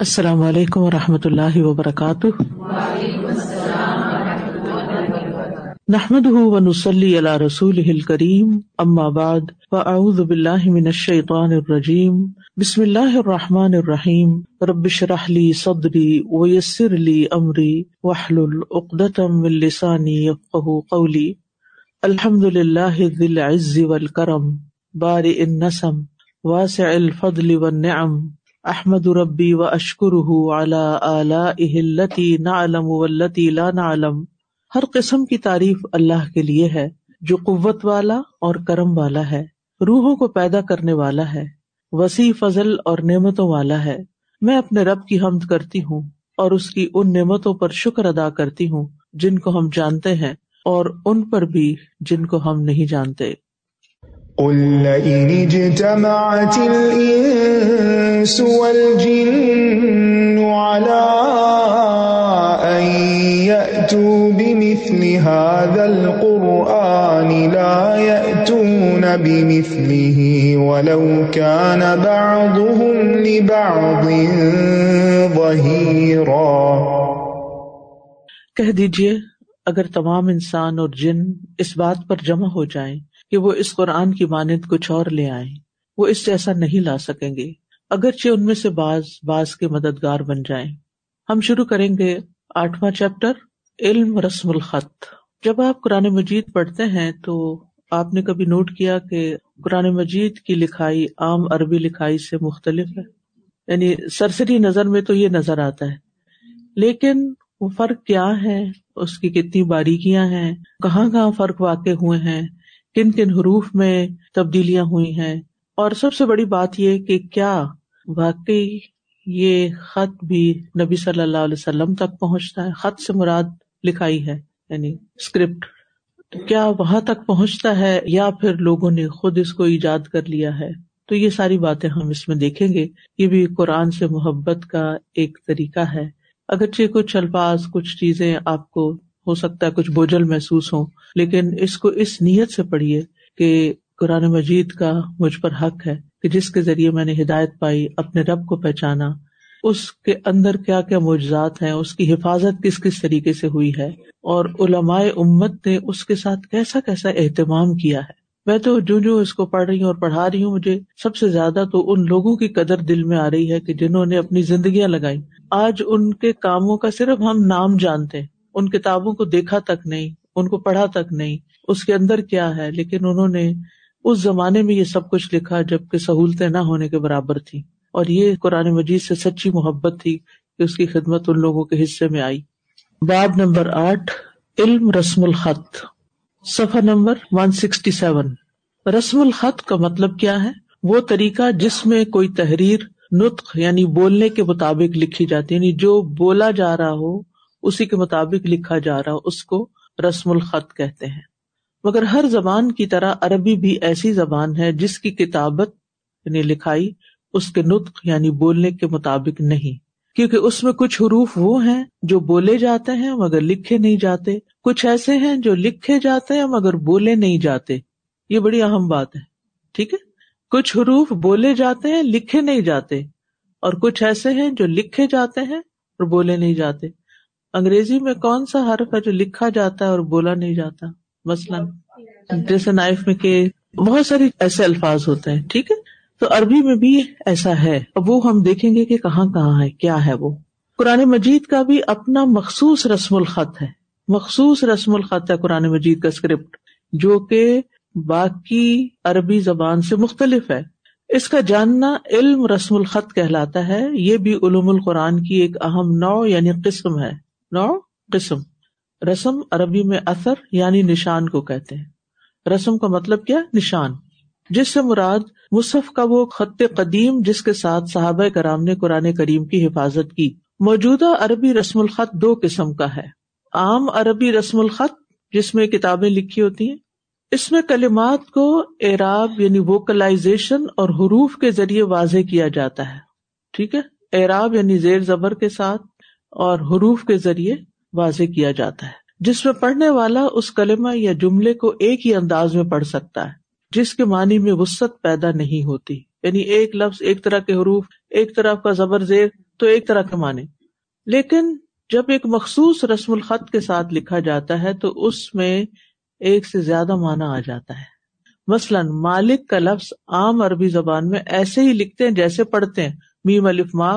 السلام علیکم و رحمۃ اللہ وبرکاتہ۔ نحمد ونسلی علی رسول کریم ام آباد و باللہ من الشیطان الرجیم، بسم اللہ الرحمٰن الرحیم ربش رحلی صدری ویسر علی عمری وحل العقدم السانی قولی۔ الحمد للہ ذی العز والکرم بار النسم، واسع الفضل والنعم۔ احمد ربی و اشکر التی نعلم والتی لا نعلم۔ ہر قسم کی تعریف اللہ کے لیے ہے، جو قوت والا اور کرم والا ہے، روحوں کو پیدا کرنے والا ہے، وسیع فضل اور نعمتوں والا ہے۔ میں اپنے رب کی حمد کرتی ہوں اور اس کی ان نعمتوں پر شکر ادا کرتی ہوں، جن کو ہم جانتے ہیں اور ان پر بھی جن کو ہم نہیں جانتے۔ قل لئن اجتمعت الإنس والجن على أن يأتوا بمثل هذا القرآن لا يأتون بمثله ولو كان بعضهم لبعض ظهيرا۔ کہہ دیجیے، اگر تمام انسان اور جن اس بات پر جمع ہو جائیں کہ وہ اس قرآن کی مانند کچھ اور لے آئے وہ اس سے ایسا نہیں لا سکیں گے۔ اگرچہ ان میں سے بعض بعض کے مددگار بن جائیں۔ ہم شروع کریں گے آٹھواں چیپٹر، علم رسم الخط۔ جب آپ قرآن مجید پڑھتے ہیں تو آپ نے کبھی نوٹ کیا کہ قرآن مجید کی لکھائی عام عربی لکھائی سے مختلف ہے؟ یعنی سرسری نظر میں تو یہ نظر آتا ہے۔ لیکن وہ فرق کیا ہے؟ اس کی کتنی باریکیاں ہیں؟ کہاں کہاں فرق واقع ہوئے ہیں؟ کن کن حروف میں تبدیلیاں ہوئی ہیں؟ اور سب سے بڑی بات یہ کہ کیا واقعی یہ خط بھی نبی صلی اللہ علیہ وسلم تک پہنچتا ہے؟ خط سے مراد لکھائی ہے یعنی اسکرپٹ کیا وہاں تک پہنچتا ہے یا پھر لوگوں نے خود اس کو ایجاد کر لیا ہے؟ تو یہ ساری باتیں ہم اس میں دیکھیں گے۔ یہ بھی قرآن سے محبت کا ایک طریقہ ہے۔ اگرچہ کچھ الفاظ، کچھ چیزیں آپ کو ہو سکتا ہے کچھ بوجھل محسوس ہو لیکن اس کو اس نیت سے پڑھیے کہ قرآن مجید کا مجھ پر حق ہے کہ جس کے ذریعے میں نے ہدایت پائی، اپنے رب کو پہچانا، اس کے اندر کیا کیا معجزات ہیں، اس کی حفاظت کس کس طریقے سے ہوئی ہے، اور علماء امت نے اس کے ساتھ کیسا کیسا اہتمام کیا ہے۔ میں تو جو جو اس کو پڑھ رہی ہوں اور پڑھا رہی ہوں، مجھے سب سے زیادہ تو ان لوگوں کی قدر دل میں آ رہی ہے کہ جنہوں نے اپنی زندگیاں لگائی آج ان کے کاموں کا صرف ہم نام جانتے ہیں۔ ان کتابوں کو دیکھا تک نہیں، ان کو پڑھا تک نہیں، اس کے اندر کیا ہے؟ لیکن انہوں نے اس زمانے میں یہ سب کچھ لکھا جبکہ سہولتیں نہ ہونے کے برابر تھی اور یہ قرآن مجید سے سچی محبت تھی کہ اس کی خدمت ان لوگوں کے حصے میں آئی۔ باب نمبر آٹھ، علم رسم الخط۔ صفحہ نمبر ون سکسٹی سیون رسم الخط کا مطلب کیا ہے؟ وہ طریقہ جس میں کوئی تحریر، نطق یعنی بولنے کے مطابق لکھی جاتی یعنی جو بولا جا رہا ہو اسی کے مطابق لکھا جا رہا، اس کو رسم الخط کہتے ہیں۔ مگر ہر زبان کی طرح عربی بھی ایسی زبان ہے جس کی کتابت یعنی لکھائی، اس کے نطق یعنی بولنے کے مطابق نہیں۔ کیونکہ اس میں کچھ حروف وہ ہیں جو بولے جاتے ہیں مگر لکھے نہیں جاتے۔ کچھ ایسے ہیں جو لکھے جاتے ہیں مگر بولے نہیں جاتے۔ یہ بڑی اہم بات ہے، ٹھیک ہے؟ کچھ حروف بولے جاتے ہیں، لکھے نہیں جاتے۔ اور کچھ ایسے ہیں جو لکھے جاتے ہیں اور بولے نہیں جاتے۔ انگریزی میں کون سا حرف ہے جو لکھا جاتا ہے اور بولا نہیں جاتا؟ مثلاً جیسے نائف میں کہ بہت ساری ایسے الفاظ ہوتے ہیں، ٹھیک ہے؟ تو عربی میں بھی ایسا ہے۔ اب وہ ہم دیکھیں گے کہ کہاں کہاں ہے، کیا ہے وہ۔ قرآن مجید کا بھی اپنا مخصوص رسم الخط ہے۔ مخصوص رسم الخط ہے قرآن مجید کا اسکرپٹ جو کہ باقی عربی زبان سے مختلف ہے۔ اس کا جاننا علم رسم الخط کہلاتا ہے۔ یہ بھی علوم القرآن کی ایک اہم نو یعنی قسم ہے۔ نو، قسم۔ رسم عربی میں اثر یعنی نشان کو کہتے ہیں۔ رسم کا مطلب کیا؟ نشان۔ جس سے مراد مصحف کا وہ خط قدیم جس کے ساتھ صحابہ کرام نے قرآن کریم کی حفاظت کی۔ موجودہ عربی رسم الخط دو قسم کا ہے۔ عام عربی رسم الخط جس میں کتابیں لکھی ہوتی ہیں۔ اس میں کلمات کو اعراب یعنی ووکلائزیشن اور حروف کے ذریعے واضح کیا جاتا ہے۔ ٹھیک ہے؟ اعراب یعنی زیر زبر کے ساتھ اور حروف کے ذریعے واضح کیا جاتا ہے۔ جس میں پڑھنے والا اس کلمہ یا جملے کو ایک ہی انداز میں پڑھ سکتا ہے، جس کے معنی میں وسط پیدا نہیں ہوتی۔ یعنی ایک لفظ ایک طرح کے حروف، ایک طرح کا زبر زیر تو ایک طرح کے معنی۔ لیکن جب ایک مخصوص رسم الخط کے ساتھ لکھا جاتا ہے تو اس میں ایک سے زیادہ معنی آ جاتا ہے۔ مثلاً مالک کا لفظ عام عربی زبان میں ایسے ہی لکھتے ہیں جیسے پڑھتے ہیں، میم الف ماں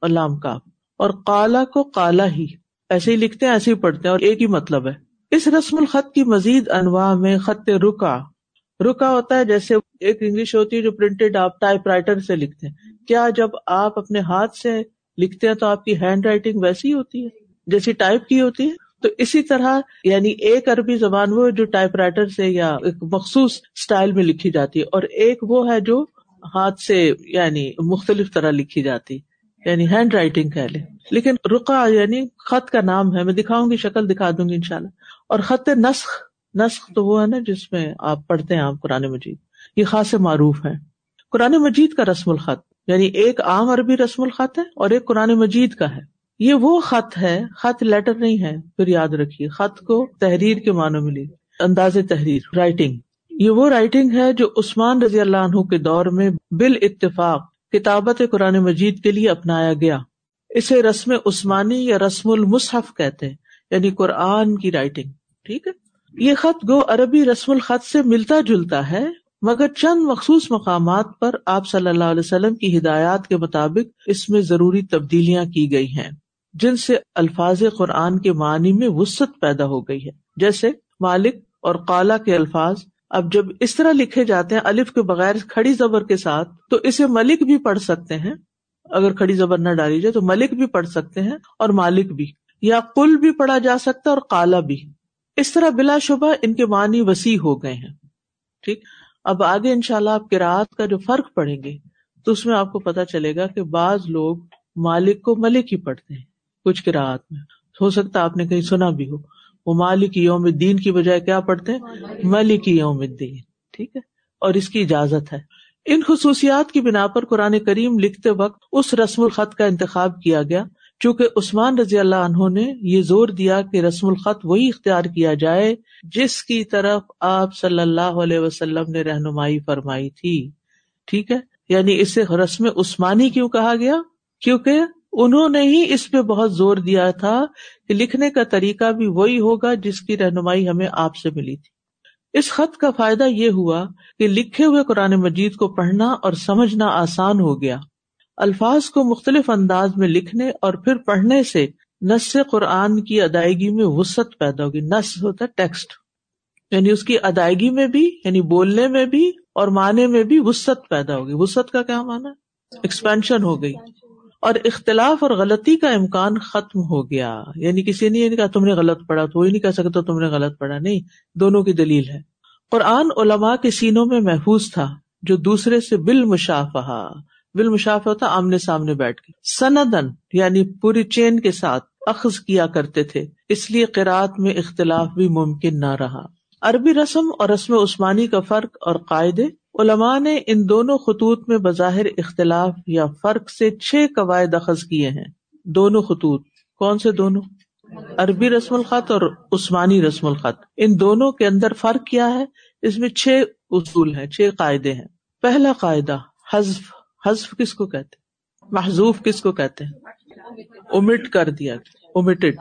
اور لام کا اور کالا کو کالا ہی۔ ایسے ہی لکھتے ہیں، ایسے ہی پڑھتے ہیں اور ایک ہی مطلب ہے۔ اس رسم الخط کی مزید انواع میں خط رکا رکا ہوتا ہے جیسے ایک انگلش ہوتی ہے جو پرنٹڈ آپ ٹائپ رائٹر سے لکھتے ہیں۔ کیا جب آپ اپنے ہاتھ سے لکھتے ہیں تو آپ کی ہینڈ رائٹنگ ویسی ہوتی ہے؟ جیسی ٹائپ کی ہوتی ہے۔ تو اسی طرح یعنی ایک عربی زبان وہ جو ٹائپ رائٹر سے یا ایک مخصوص اسٹائل میں لکھی جاتی ہے۔ اور ایک وہ ہے جو ہاتھ سے یعنی مختلف طرح لکھی جاتی یعنی ہینڈ رائٹنگ کہہ لیں۔ لیکن رقا یعنی خط کا نام ہے، میں دکھاؤں گی، شکل دکھا دوں گی ان شاء اللہ اور خط نسخ نسخ تو وہ ہے نا جس میں آپ پڑھتے ہیں آپ قرآن مجید۔ یہ خاص معروف ہے۔ قرآن مجید کا رسم الخط یعنی ایک عام عربی رسم الخط ہے اور ایک قرآن مجید کا ہے۔ یہ وہ خط ہے، خط لیٹر نہیں ہے، پھر یاد رکھیے، خط کو تحریر کے معنوں میں لی انداز تحریر، رائٹنگ۔ یہ وہ رائٹنگ ہے جو عثمان رضی اللہ عنہ کے دور میں بال اتفاق کتابت قرآن مجید کے لیے اپنایا گیا۔ اسے رسم عثمانی یا رسم المصحف کہتے ہیں یعنی قرآن کی رائٹنگ ٹھیک ہے؟ یہ خط گو عربی رسم الخط سے ملتا جلتا ہے، مگر چند مخصوص مقامات پر آپ صلی اللہ علیہ وسلم کی ہدایات کے مطابق اس میں ضروری تبدیلیاں کی گئی ہیں، جن سے الفاظ قرآن کے معنی میں وسط پیدا ہو گئی ہے۔ جیسے مالک اور کالا کے الفاظ اب جب اس طرح لکھے جاتے ہیں الف کے بغیر کھڑی زبر کے ساتھ، تو اسے ملک بھی پڑھ سکتے ہیں۔ اگر کھڑی زبر نہ ڈالی جائے تو ملک بھی پڑھ سکتے ہیں اور مالک بھی، یا کل بھی پڑھا جا سکتا ہے اور کالا بھی۔ اس طرح بلا شبہ ان کے معنی وسیع ہو گئے ہیں۔ ٹھیک؟ اب آگے ان شاء اللہ آپ کراط کا جو فرق پڑیں گے، تو اس میں آپ کو پتا چلے گا کہ بعض لوگ مالک کو ملک ہی پڑھتے ہیں، کچھ کراط میں۔ ہو سکتا آپ نے کہیں سنا بھی ہو۔ وہ مالک یوم الدین کی بجائے کیا پڑھتے ہیں؟ ملک یوم الدین ٹھیک ہے؟ اور اس کی اجازت ہے۔ ان خصوصیات کی بنا پر قرآن کریم لکھتے وقت اس رسم الخط کا انتخاب کیا گیا چونکہ عثمان رضی اللہ عنہ نے یہ زور دیا کہ رسم الخط وہی اختیار کیا جائے جس کی طرف آپ صلی اللہ علیہ وسلم نے رہنمائی فرمائی تھی۔ ٹھیک ہے؟ یعنی اسے رسم عثمانی کیوں کہا گیا؟ کیونکہ انہوں نے ہی اس پہ بہت زور دیا تھا کہ لکھنے کا طریقہ بھی وہی ہوگا جس کی رہنمائی ہمیں آپ سے ملی تھی۔ اس خط کا فائدہ یہ ہوا کہ لکھے ہوئے قرآن مجید کو پڑھنا اور سمجھنا آسان ہو گیا۔ الفاظ کو مختلف انداز میں لکھنے اور پھر پڑھنے سے نس قرآن کی ادائیگی میں وسط پیدا ہوگی۔ نس ہوتا ہے ٹیکسٹ۔ یعنی اس کی ادائیگی میں بھی یعنی بولنے میں بھی اور معنی میں بھی وسط پیدا ہوگی۔ وسط کا کیا مانا ایکسپینشن ہو گئی۔ اور اختلاف اور غلطی کا امکان ختم ہو گیا۔ یعنی کسی نے نہیں کہا تم نے غلط پڑھا، تو وہی نہیں کہہ سکتا تم نے غلط پڑھا۔ نہیں، دونوں کی دلیل ہے۔ قرآن علماء کے سینوں میں محفوظ تھا، جو دوسرے سے بال مشافہ بال مشاف ہوتا، آمنے سامنے بیٹھ کے۔ سندن یعنی پوری چین کے ساتھ اخذ کیا کرتے تھے، اس لیے قرآت میں اختلاف بھی ممکن نہ رہا۔ عربی رسم اور رسم عثمانی کا فرق اور قاعدے علماء نے ان دونوں خطوط میں بظاہر اختلاف یا فرق سے چھ قواعد اخذ کیے ہیں۔ دونوں خطوط۔ کون سے دونوں؟ عربی رسم الخط اور عثمانی رسم الخط۔ ان دونوں کے اندر فرق کیا ہے؟ اس میں چھ اصول ہیں، چھ قاعدے ہیں۔ پہلا قاعدہ، حذف۔ حذف کس کو کہتے محضوف کس کو کہتے ہیں؟ امٹ کر دیا امیٹڈ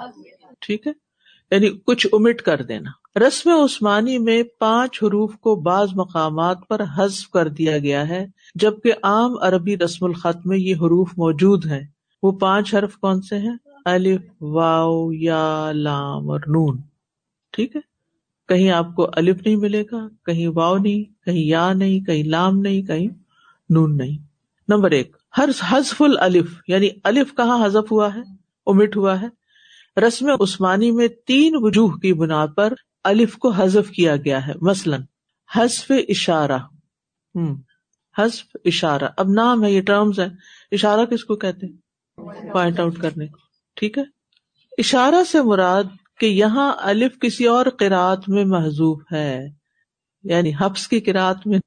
ٹھیک ہے؟ یعنی کچھ امٹ کر دینا۔ رسم عثمانی میں پانچ حروف کو بعض مقامات پر حذف کر دیا گیا ہے، جبکہ عام عربی رسم الخط میں یہ حروف موجود ہیں۔ وہ پانچ حرف کون سے ہیں؟ الف واؤ یا، لام اور نون۔ ٹھیک ہے؟ کہیں آپ کو الف نہیں ملے گا، کہیں واؤ نہیں، کہیں یا نہیں، کہیں لام نہیں، کہیں نون نہیں۔ نمبر ایک ہر حذف الف یعنی الف کہاں حذف ہوا ہے؟ امٹ ہوا ہے۔ رسم عثمانی میں تین وجوہ کی بنا پر الف کو حذف کیا گیا ہے۔ مثلاً، حذف اشارہ۔ ہوں حذف اشارہ۔ اب نام ہے، یہ ٹرمز ہے اشارہ کس کو کہتے ہیں؟ پوائنٹ آؤٹ کرنے کو۔ ٹھیک ہے؟ اشارہ سے مراد کہ یہاں الف کسی اور قرآت میں محضوب ہے۔ یعنی حفظ کی قرآت میں،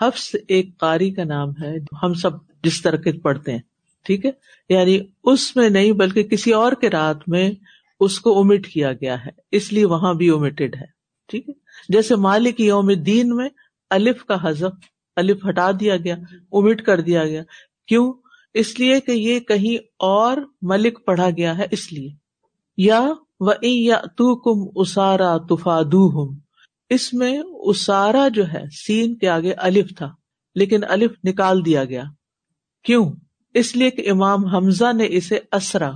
حفظ ایک قاری کا نام ہے۔ ہم سب جس طرح کے پڑھتے ہیں۔ ٹھیک ہے؟ یعنی اس میں نہیں بلکہ کسی اور کے رات میں اس کو امٹ کیا گیا ہے، اس لیے وہاں بھی اومیٹڈ ہے۔ ٹھیک ہے؟ جیسے مالک یوم دین میں الف کا حذف، الف ہٹا دیا گیا امٹ کر دیا گیا۔ کیوں؟ اس لیے کہ یہ کہیں اور ملک پڑھا گیا ہے، اس لیے۔ یا یا تو کم اسارا تفادو ہوں اس میں اسارا جو ہے، سین کے آگے الف تھا، لیکن الف نکال دیا گیا۔ کیوں؟ اس لیے کہ امام حمزہ نے اسے اسرا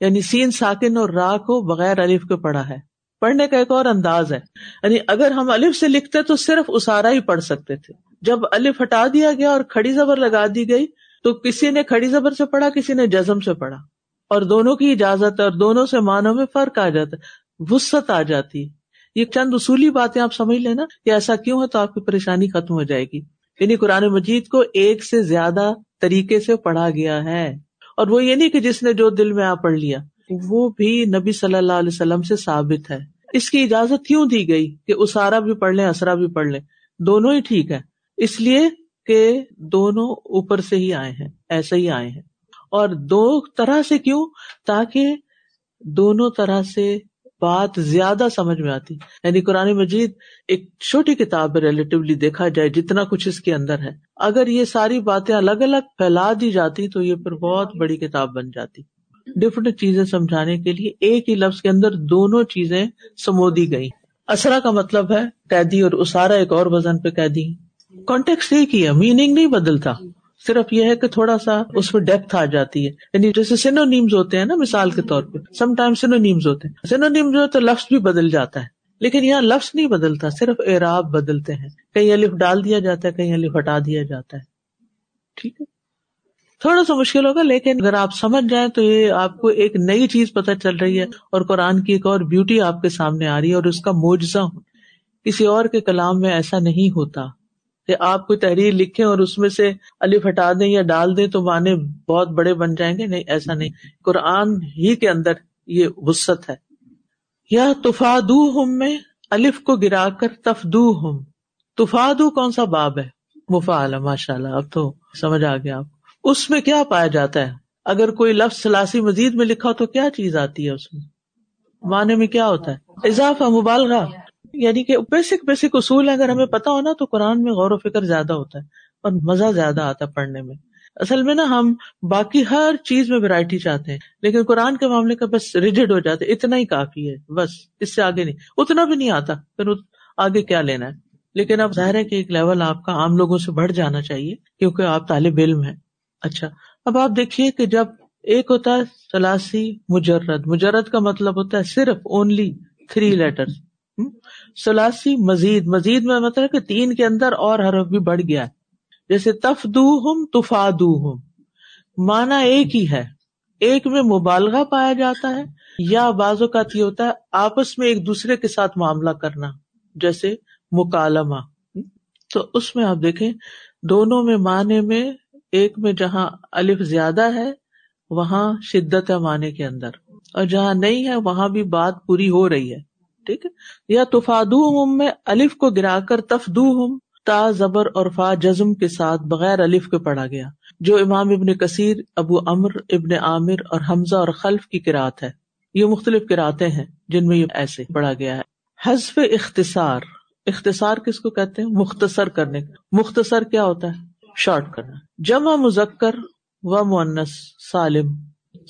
یعنی سین ساکن اور را کو بغیر الف کے پڑھا ہے۔ پڑھنے کا ایک اور انداز ہے۔ یعنی اگر ہم الف سے لکھتے تو صرف اسارا ہی پڑھ سکتے تھے۔ جب الف ہٹا دیا گیا اور کھڑی زبر لگا دی گئی، تو کسی نے کھڑی زبر سے پڑھا، کسی نے جزم سے پڑھا۔ اور دونوں کی اجازت ہے اور دونوں سے معنوں میں فرق آ جاتا ہے وسط آ جاتی۔ ہے یہ چند اصولی باتیں آپ سمجھ لینا کہ ایسا کیوں ہے تو آپ کی پریشانی ختم ہو جائے گی۔ یعنی قرآن مجید کو ایک سے زیادہ طریقے سے پڑھا گیا ہے۔ اور وہ یہ نہیں کہ جس نے جو دل میں آ پڑھ لیا، وہ بھی نبی صلی اللہ علیہ وسلم سے ثابت ہے۔ اس کی اجازت کیوں دی گئی کہ اسارا بھی پڑھ لیں اسرا بھی پڑھ لیں؟ دونوں ہی ٹھیک ہے اس لیے کہ دونوں اوپر سے ہی آئے ہیں، ایسے ہی آئے ہیں۔ اور دو طرح سے کیوں؟ تاکہ دونوں طرح سے بات زیادہ سمجھ میں آتی۔ یعنی قرآن مجید ایک چھوٹی کتاب ہے ریلیٹیولی دیکھا جائے جتنا کچھ اس کے اندر ہے۔ اگر یہ ساری باتیں الگ الگ پھیلا دی جاتی تو یہ پھر بہت بڑی کتاب بن جاتی۔ ڈفرنٹ چیزیں سمجھانے کے لیے ایک ہی لفظ کے اندر دونوں چیزیں سمو دی گئی اسرا کا مطلب ہے قیدی اور اسارا ایک اور وزن پہ قیدی۔ کانٹیکس ایک ہی ہے میننگ نہیں بدلتا۔ صرف یہ ہے کہ تھوڑا سا اس میں ڈیپتھ آ جاتی ہے۔ یعنی جیسے سینو نیمز ہوتے ہیں نا، مثال کے طور پہ۔ سم ٹائم سینو نیمز ہوتے ہیں۔ سینو نیمز تو لفظ بھی بدل جاتا ہے۔ لیکن یہاں لفظ نہیں بدلتا، صرف اعراب بدلتے ہیں۔ کہیں الف ڈال دیا جاتا ہے، کہیں الف ہٹا دیا جاتا ہے۔ ٹھیک ہے؟ تھوڑا سا مشکل ہوگا، لیکن اگر آپ سمجھ جائیں تو یہ آپ کو ایک نئی چیز پتہ چل رہی ہے۔ اور قرآن کی ایک اور بیوٹی آپ کے سامنے آ رہی ہے اور اس کا موجزہ کسی اور کے کلام میں ایسا نہیں ہوتا۔ کہ آپ کوئی تحریر لکھیں اور اس میں سے الف ہٹا دیں یا ڈال دیں تو معنی بہت بڑے بن جائیں گے۔ نہیں، ایسا نہیں۔ قرآن ہی کے اندر یہ وسط ہے۔ یا تفادو ہم میں الف کو گرا کر تفدو ہم تفادو کون سا باب ہے؟ مفا ماشاء اللہ اب تو سمجھ آ گیا آپ اس میں کیا پایا جاتا ہے؟ اگر کوئی لفظ سلاسی مزید میں لکھا تو کیا چیز آتی ہے اس میں؟ معنی میں کیا ہوتا ہے؟ اضافہ، مبالغہ۔ یعنی کہ بیسک بیسک اصول اگر ہمیں پتا ہو نا تو قرآن میں غور و فکر زیادہ ہوتا ہے اور مزہ زیادہ آتا ہے پڑھنے میں۔ اصل میں نا ہم باقی ہر چیز میں ویرائٹی چاہتے ہیں، لیکن قرآن کے معاملے کا بس ریجڈ ہو جاتے، اتنا ہی کافی ہے، بس اس سے آگے نہیں۔ اتنا بھی نہیں آتا، پھر آگے کیا لینا ہے؟ لیکن اب ظاہر ہے کہ ایک لیول آپ کا عام لوگوں سے بڑھ جانا چاہیے، کیونکہ آپ طالب علم ہیں۔ اچھا اب آپ دیکھیے کہ جب ایک ہوتا ہے سلاسی مجرد مجرد کا مطلب ہوتا ہے صرف اونلی تھری لیٹر سلاسی مزید مزید میں مطلب کہ تین کے اندر اور حرف بھی بڑھ گیا جیسے تفدو ہم تفادو ہم مانا ایک ہی ہے۔ ایک میں مبالغہ پایا جاتا ہے یا بعض اوقات یہ ہوتا ہے آپس میں ایک دوسرے کے ساتھ معاملہ کرنا، جیسے مکالمہ۔ تو اس میں آپ دیکھیں، دونوں میں معنی میں ایک میں جہاں الف زیادہ ہے، وہاں شدت ہے معنی کے اندر۔ اور جہاں نہیں ہے، وہاں بھی بات پوری ہو رہی ہے۔ ٹھیک ہے؟ یا تفادو ہم میں الف کو گرا کر تفدو ہم تا، زبر اور فا جزم کے ساتھ بغیر الف کے پڑھا گیا، جو امام ابن کثیر، ابو امر ابن عامر اور حمزہ اور خلف کی کراط ہے۔ یہ مختلف کراطیں ہیں جن میں یہ ایسے پڑھا گیا ہے۔ حزف اختصار اختصار کس کو کہتے ہیں؟ مختصر کرنے مختصر کیا ہوتا ہے؟ شارٹ کرنا۔ جمع مذکر و مونس سالم۔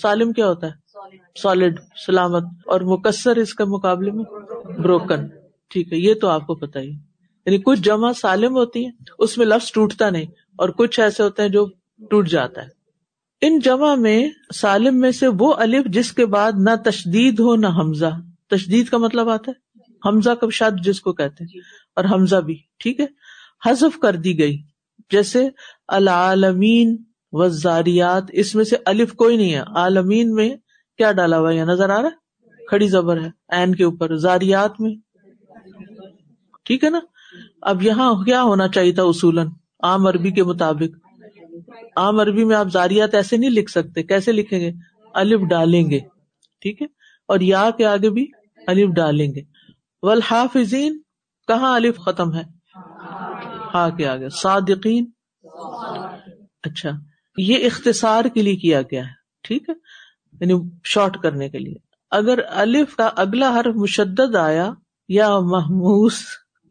سالم کیا ہوتا ہے؟ سالڈ سلامت اور مکسر اس کے مقابلے میں بروکن ٹھیک ہے، یہ تو آپ کو پتا ہی یعنی کچھ جمع سالم ہوتی ہے اس میں لفظ ٹوٹتا نہیں، اور کچھ ایسے ہوتے ہیں جو ٹوٹ جاتا ہے۔ ان جمع میں سالم میں سے وہ الف جس کے بعد نہ تشدید ہو نہ حمزہ۔ تشدید کا مطلب آتا ہے؟ حمزہ کا شاد جس کو کہتے ہیں، اور حمزہ بھی، ٹھیک ہے؟ حذف کر دی گئی۔ جیسے العالمین و زاریات اس میں سے الف کوئی نہیں ہے۔ عالمین میں کیا ڈالا ہوا یہ نظر آ رہا ہے؟ کھڑی زبر ہے این کے اوپر، زاریات میں۔ ٹھیک ہے نا؟ اب یہاں کیا ہونا چاہیے تھا اصولن عام عربی کے مطابق۔ عام عربی میں آپ زاریات ایسے نہیں لکھ سکتے۔ کیسے لکھیں گے؟ الف ڈالیں گے۔ ٹھیک ہے؟ اور یا کے آگے بھی الف ڈالیں گے۔ والحافظین، کہاں الف ختم ہے؟ ہا کے آگے۔ صادقین۔ اچھا یہ اختصار کے لیے کیا گیا ہے؟ ٹھیک ہے؟ یعنی شارٹ کرنے کے لیے۔ اگر الف کا اگلا حرف مشدد آیا یا محموز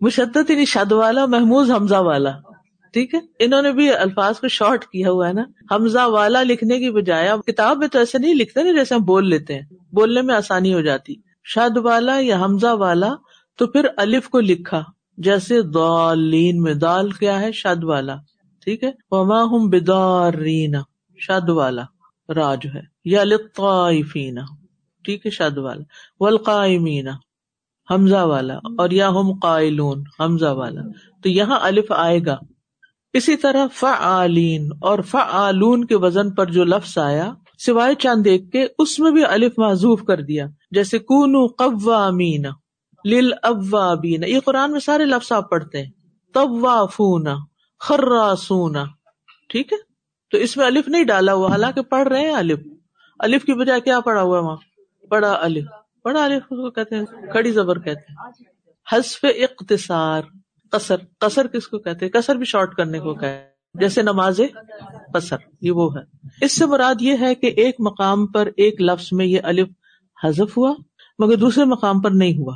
مشدد یعنی شد والا محموز حمزہ والا۔ ٹھیک ہے؟ انہوں نے بھی الفاظ کو شارٹ کیا ہوا ہے نا۔ حمزہ والا لکھنے کی بجائے اب کتاب میں تو ایسے نہیں لکھتے نا جیسے ہم بول لیتے ہیں۔ بولنے میں آسانی ہو جاتی۔ شاد والا یا حمزہ والا تو پھر الف کو لکھا۔ جیسے دالین میں دال کیا ہے؟ شاد والا۔ ٹھیک ہے؟ وما ہم بدارین شاد والا۔ را جو ہے۔ یا لطائفین ٹھیک ہے شاد والا، والقائمین، حمزہ والا، اور یا ہم قائلون، حمزہ والا۔ تو یہاں الف آئے گا۔ اسی طرح فعالین، اور فعالون کے وزن پر جو لفظ آیا، سوائے چاند دیکھ کے، اس میں بھی الف معذوف کر دیا۔ جیسے کون قوامین لل یہ قرآن میں سارے لفظ آپ پڑھتے ہیں۔ طوافون، خراسون، ٹھیک ہے؟ تو اس میں الف نہیں ڈالا ہوا، حالانکہ پڑھ رہے ہیں الف۔ الف کی بجائے کیا پڑھا ہوا ہے وہاں پڑھا الف۔ پڑھا الف کو کہتے ہیں کڑی زبر کہتے ہیں۔ حسف اقتصار، قصر۔ قصر کس کو کہتے ہیں؟ قصر بھی شارٹ کرنے کو کہتے جیسے نماز قصر، یہ وہ ہے۔ اس سے مراد یہ ہے کہ ایک مقام پر ایک لفظ میں یہ الف حذف ہوا، مگر دوسرے مقام پر نہیں ہوا۔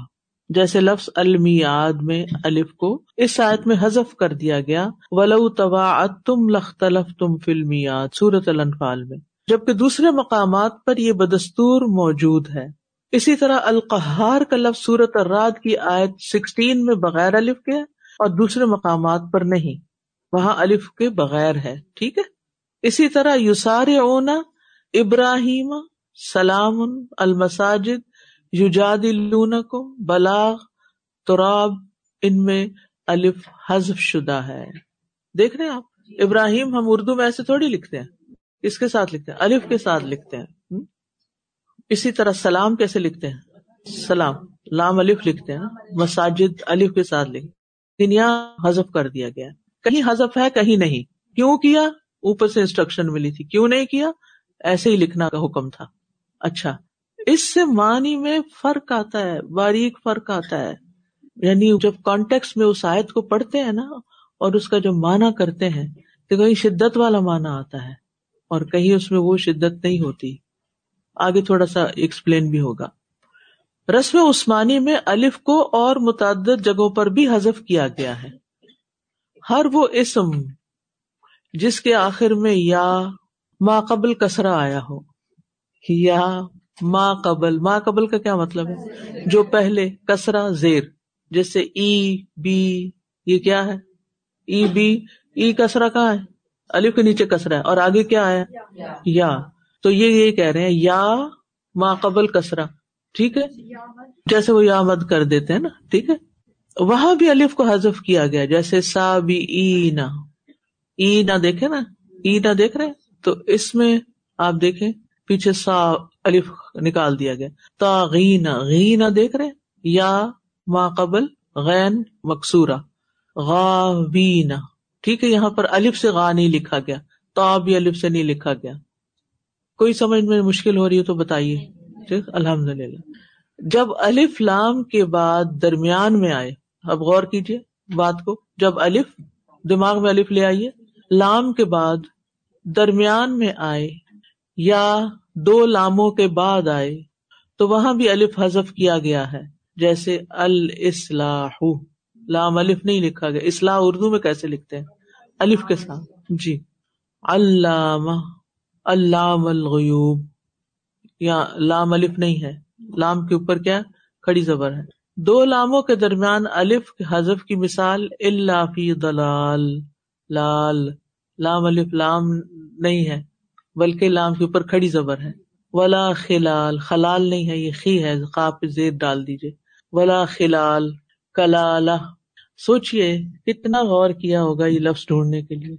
جیسے لفظ المیاد میں الف کو اس آیت میں حذف کر دیا گیا۔ ولو توا تم لختلف تم فلمیاد سورت الانفال میں۔ جبکہ دوسرے مقامات پر یہ بدستور موجود ہے۔ اسی طرح القہار کا لفظ سورت الراد کی آیت سکسٹین میں بغیر الف کے اور دوسرے مقامات پر نہیں وہاں الف کے بغیر ہے ٹھیک ہے؟ اسی طرح یوسار اونا ابراہیم سلام المساجد یوجاد کو بلاغ تراب ان میں الف حذف شدہ ہے۔ دیکھ رہے آپ؟ ابراہیم ہم اردو میں ایسے تھوڑی لکھتے ہیں۔ کس کے ساتھ لکھتے ہیں؟ الف کے ساتھ لکھتے ہیں۔ اسی طرح سلام کیسے لکھتے ہیں؟ سلام، لام الف لکھتے ہیں۔ مساجد الف کے ساتھ لکھتے دنیا حذف کر دیا گیا۔ کہیں حذف ہے، کہیں نہیں۔ کیوں کیا؟ اوپر سے انسٹرکشن ملی تھی۔ کیوں نہیں کیا؟ ایسے ہی لکھنا کا حکم تھا۔ اچھا اس سے معنی میں فرق آتا ہے، باریک فرق آتا ہے۔ یعنی جب کانٹیکس میں اس آیت کو پڑھتے ہیں نا، اور اس کا جو معنی کرتے ہیں، تو کہیں شدت والا معنی آتا ہے۔ اور کہیں اس میں وہ شدت نہیں ہوتی۔ آگے تھوڑا سا ایکسپلین بھی ہوگا۔ رسم عثمانی میں الف کو اور متعدد جگہوں پر بھی حذف کیا گیا ہے۔ ہر وہ اسم جس کے آخر میں یا ما قبل کسرا آیا ہو۔ یا ماں قبل۔ ماں قبل کا کیا مطلب ہے؟ جو پہلے کسرا زیر جیسے ای، بی، یہ کیا ہے؟ ای، بی، ای کسرا کہاں ہے؟ الف کے نیچے کسرا ہے؟ اور آگے کیا ہے یا۔ تو یہ یہ کہہ رہے ہیں، یا ماں قبل کسرا ٹھیک ہے؟ جیسے وہ یا مد کر دیتے ہیں نا، ٹھیک ہے؟ وہاں بھی الف کو حذف کیا گیا، جیسے سا بھی ای ای نہ دیکھے نا؟ ای نہ دیکھ رہے تو اس میں آپ دیکھیں، پیچھے سا الف نکال دیا گیا۔ تا غینا غینا دیکھ رہے یا ما قبل غین مقصورا غاوینا۔ ٹھیک ہے، یہاں پر الف سے غا نہیں لکھا گیا تا بھی الف سے نہیں لکھا گیا۔ کوئی سمجھ میں مشکل ہو رہی ہے تو بتائیے۔ ٹھیک الحمد للہ جب الف لام کے بعد درمیان میں آئے، اب غور کیجیے بات کو۔ جب الف دماغ میں الف لے آئیے، لام کے بعد درمیان میں آئے یا دو لاموں کے بعد آئے، تو وہاں بھی الف حذف کیا گیا ہے۔ جیسے الاسلاح لام الف نہیں لکھا گیا۔ اصلاح اردو میں کیسے لکھتے ہیں؟ الف کے ساتھ۔ جی۔ علامہ، علام الغیوب۔ یا لام الف نہیں ہے۔ لام کے اوپر کیا کھڑی زبر ہے۔ دو لاموں کے درمیان الف حذف کی مثال اللہ فی دلال لال۔ لام الف لام نہیں ہے، بلکہ لام کے اوپر کھڑی زبر ہے۔ ولا خلال خلال نہیں ہے، یہ خی ہے۔ خواب زیر ڈال دیجیے ولا خلال کلال سوچیے کتنا غور کیا ہوگا یہ لفظ ڈھونڈنے کے لیے۔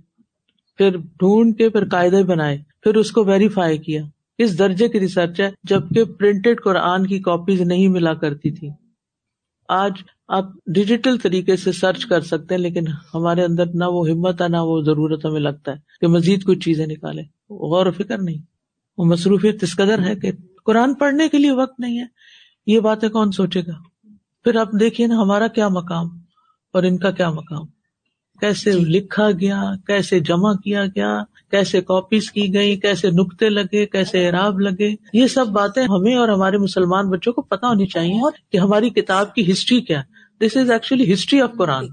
پھر ڈھونڈ کے پھر قاعدے بنائے، پھر اس کو ویریفائی کیا۔ کس درجے کی ریسرچ ہے، جبکہ پرنٹڈ قرآن کی کاپیز نہیں ملا کرتی تھی۔ آج آپ ڈیجیٹل طریقے سے سرچ کر سکتے ہیں، لیکن ہمارے اندر نہ وہ ہمت ہے، نہ وہ ضرورت ہمیں لگتا ہے کہ مزید کچھ چیزیں نکالے غور و فکر نہیں۔ وہ مصروفیت اس قدر ہے کہ قرآن پڑھنے کے لیے وقت نہیں ہے۔ یہ باتیں کون سوچے گا؟ پھر آپ دیکھیے نا ہمارا کیا مقام۔ اور ان کا کیا مقام؟ کیسے جی۔ لکھا گیا؟ کیسے جمع کیا گیا؟ کیسے کاپیز کی گئی کیسے نقطے لگے؟ کیسے اعراب لگے؟ یہ سب باتیں ہمیں اور ہمارے مسلمان بچوں کو پتا ہونی چاہیے کہ ہماری کتاب کی ہسٹری کیا this is actually history of Quran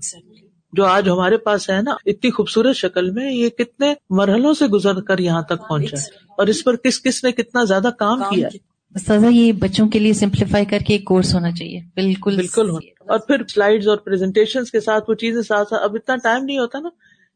جو آج ہمارے پاس ہے نا اتنی خوبصورت شکل میں یہ کتنے مرحلوں سے گزر کر یہاں تک پہنچا ہے۔ اور اس پر کس کس نے کتنا زیادہ کام کیا سزا یہ بچوں کے لیے سمپلیفائی کر کے ایک کورس ہونا چاہیے۔ بالکل بالکل اور پھر سلائڈ اور پریزنٹیشن کے ساتھ وہ چیزیں ساتھ ساتھ اب اتنا ٹائم نہیں ہوتا نا